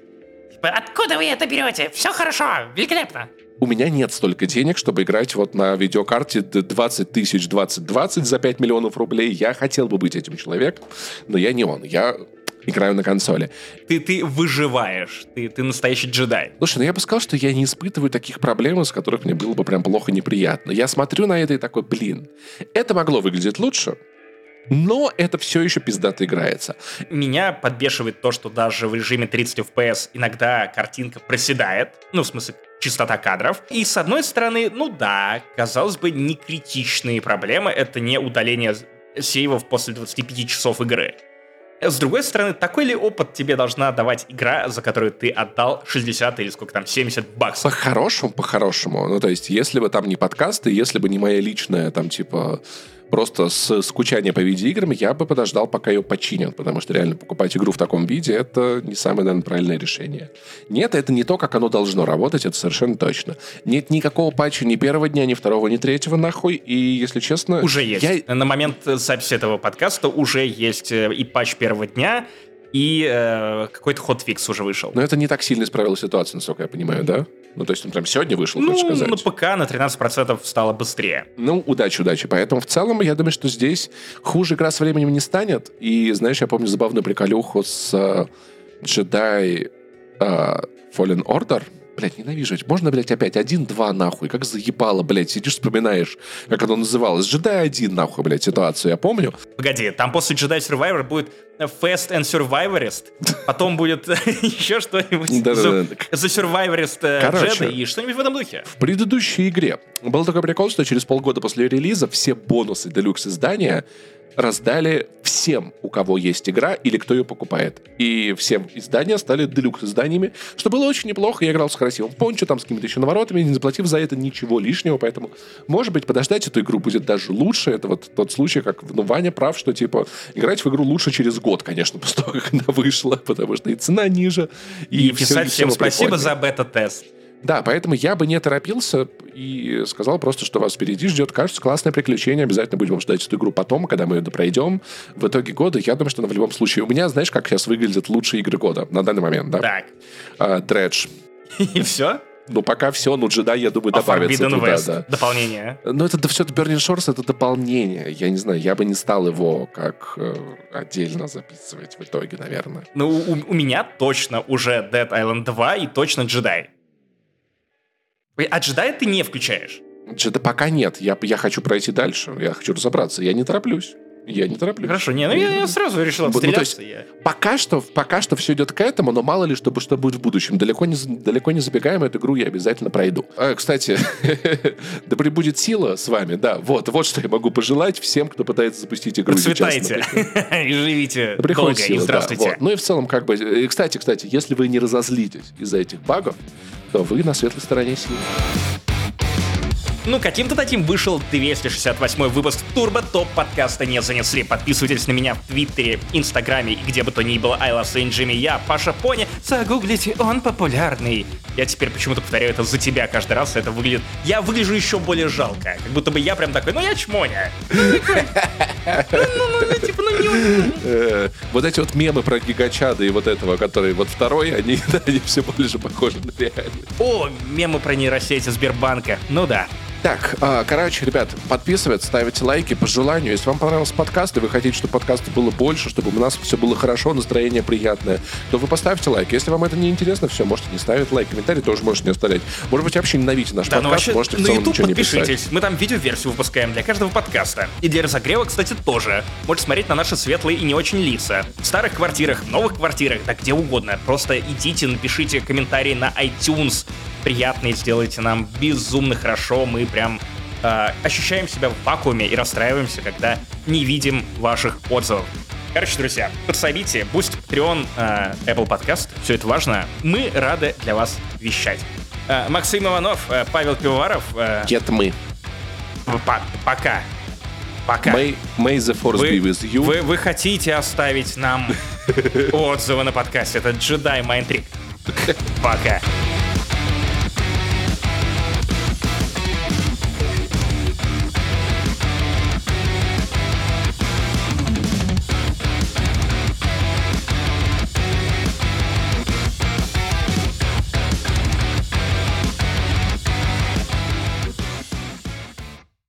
Типа, откуда вы это берете? Все хорошо, великолепно. У меня нет столько денег, чтобы играть вот на видеокарте 20 тысяч 2020 за 5 миллионов рублей. Я хотел бы быть этим человеком, но я не он. Я играю на консоли. Ты, ты выживаешь, ты, ты настоящий джедай. Слушай, ну я бы сказал, что я не испытываю таких проблем, из которых мне было бы прям плохо неприятно. Я смотрю на это и такой, блин, это могло выглядеть лучше, но это все еще пиздато играется. Меня подбешивает то, что даже в режиме 30 FPS иногда картинка проседает. Ну, в смысле, частота кадров. И с одной стороны, ну да, казалось бы, не критичные проблемы. Это не удаление сейвов после 25 часов игры. С другой стороны, такой ли опыт тебе должна давать игра, за которую ты отдал 60 или сколько там, 70 баксов? По-хорошему, по-хорошему. Ну, то есть, если бы там не подкасты, если бы не моя личная, там, типа, просто с скучания по видеоиграм я бы подождал, пока ее починят, потому что реально покупать игру в таком виде — это не самое, наверное, правильное решение. Нет, это не то, как оно должно работать, это совершенно точно. Нет никакого патча ни первого дня, ни второго, ни третьего нахуй, и, если честно... Уже есть. Я... На момент записи этого подкаста уже есть э, и патч первого дня, и э, какой-то ход-фикс уже вышел. Но это не так сильно исправило ситуацию, насколько я понимаю, да? Ну, то есть он прям сегодня вышел, ну, хочешь сказать? на ПК на 13% стало быстрее. Ну, удачи, удачи. Поэтому в целом я думаю, что здесь хуже игра с временем не станет. И, знаешь, я помню забавную приколюху с uh, Jedi uh, Fallen Order, Блядь, ненавижу. Можно, блядь, опять один-два нахуй? Как заебало, блядь. Сидишь, вспоминаешь, как оно называлось. Джедай один нахуй, блядь, ситуацию, я помню. Погоди, там после Jedi Survivor будет Fast and Survivorist, потом будет еще что-нибудь The Survivorist Jedi и что-нибудь в этом духе. В предыдущей игре был такой прикол, что через полгода после релиза все бонусы делюкс издания раздали всем, у кого есть игра или кто ее покупает. И всем издания стали делюкс изданиями, что было очень неплохо. Я играл с красивым пончо, там с какими-то еще наворотами, не заплатив за это ничего лишнего, поэтому, может быть, подождать эту игру будет даже лучше. Это вот тот случай, как ну, Ваня прав, что, типа, играть в игру лучше через год, конечно, после того, как она вышла, потому что и цена ниже, и, и писать всем спасибо за бета-тест. Да, поэтому я бы не торопился и сказал просто, что вас впереди ждет, кажется, классное приключение. Обязательно будем ждать эту игру потом, когда мы ее пройдем. В итоге года, я думаю, что она в любом случае... У меня, знаешь, как сейчас выглядят лучшие игры года на данный момент, да? Так. А, Дредж. И все? Ну, пока все, ну, джедай, я думаю, добавится туда, West. да. Дополнение. Ну, это да, все это Burning Shores, это дополнение. Я не знаю, я бы не стал его как э, отдельно записывать в итоге, наверное. Ну, у, у меня точно уже Dead Island 2 и точно джедай. А джедая ты не включаешь? Джеда пока нет. Я, я хочу пройти дальше. Я хочу разобраться. Я не тороплюсь. Я не тороплюсь. Хорошо, не, ну я, я сразу решил отстреляться. Ну, есть, я... пока, что, пока что все идет к этому, но мало ли, чтобы что будет в будущем. Далеко не, далеко не забегаем, эту игру я обязательно пройду. А, кстати, да прибудет сила с вами, да. Вот, вот что я могу пожелать всем, кто пытается запустить игру Процветайте и живите долго, сила, и здравствуйте. Ну и в целом, как бы... И, кстати, кстати, если вы не разозлитесь из-за этих багов, то вы на светлой стороне силы. Ну, каким-то таким вышел 268 выпуск Турбо Топ подкаста не занесли. Подписывайтесь на меня в Твиттере, Инстаграме и где бы то ни было. I love Saint Jimmy, я, Паша Пони. Загуглите, он популярный. Я теперь почему-то повторяю это за тебя каждый раз. Это выглядит... Я выгляжу еще более жалко. Как будто бы я прям такой, ну я чмоня. Ну, типа, ну, э, вот эти вот мемы про гигачада и вот этого, который вот второй, они, они все больше похожи на реальные. О, мемы про нейросети Сбербанка. Ну да. Так, а, короче, ребят, подписывайтесь, ставите лайки по желанию. Если вам понравился подкаст, и вы хотите, чтобы подкаста было больше, чтобы у нас все было хорошо, настроение приятное, то вы поставьте лайк. Если вам это не интересно, все, можете не ставить лайк. Комментарий тоже можете не оставлять. Может быть, вообще ненавидите наш да, ну подкаст, можете в целом YouTube ничего не писать. Мы там видеоверсию выпускаем для каждого подкаста. И для разогрева, кстати, тоже. Можете смотреть на наши светлые и не очень лица. В старых квартирах, в новых квартирах, да где угодно. Просто идите, напишите комментарии на iTunes приятные, сделайте нам безумно хорошо. Мы прям э, ощущаем себя в вакууме и расстраиваемся, когда не видим ваших отзывов. Короче, друзья, подсобите, Boost, Patreon, э, Apple Podcast, все это важно. Мы рады для вас вещать. Э, Максим Иванов, э, Павел Пивоваров. Э, Нет, мы. Пока. Пока. May, may the force вы, be with you. Вы, вы хотите оставить нам отзывы на подкасте? Это Jedi Mind Trick. Пока.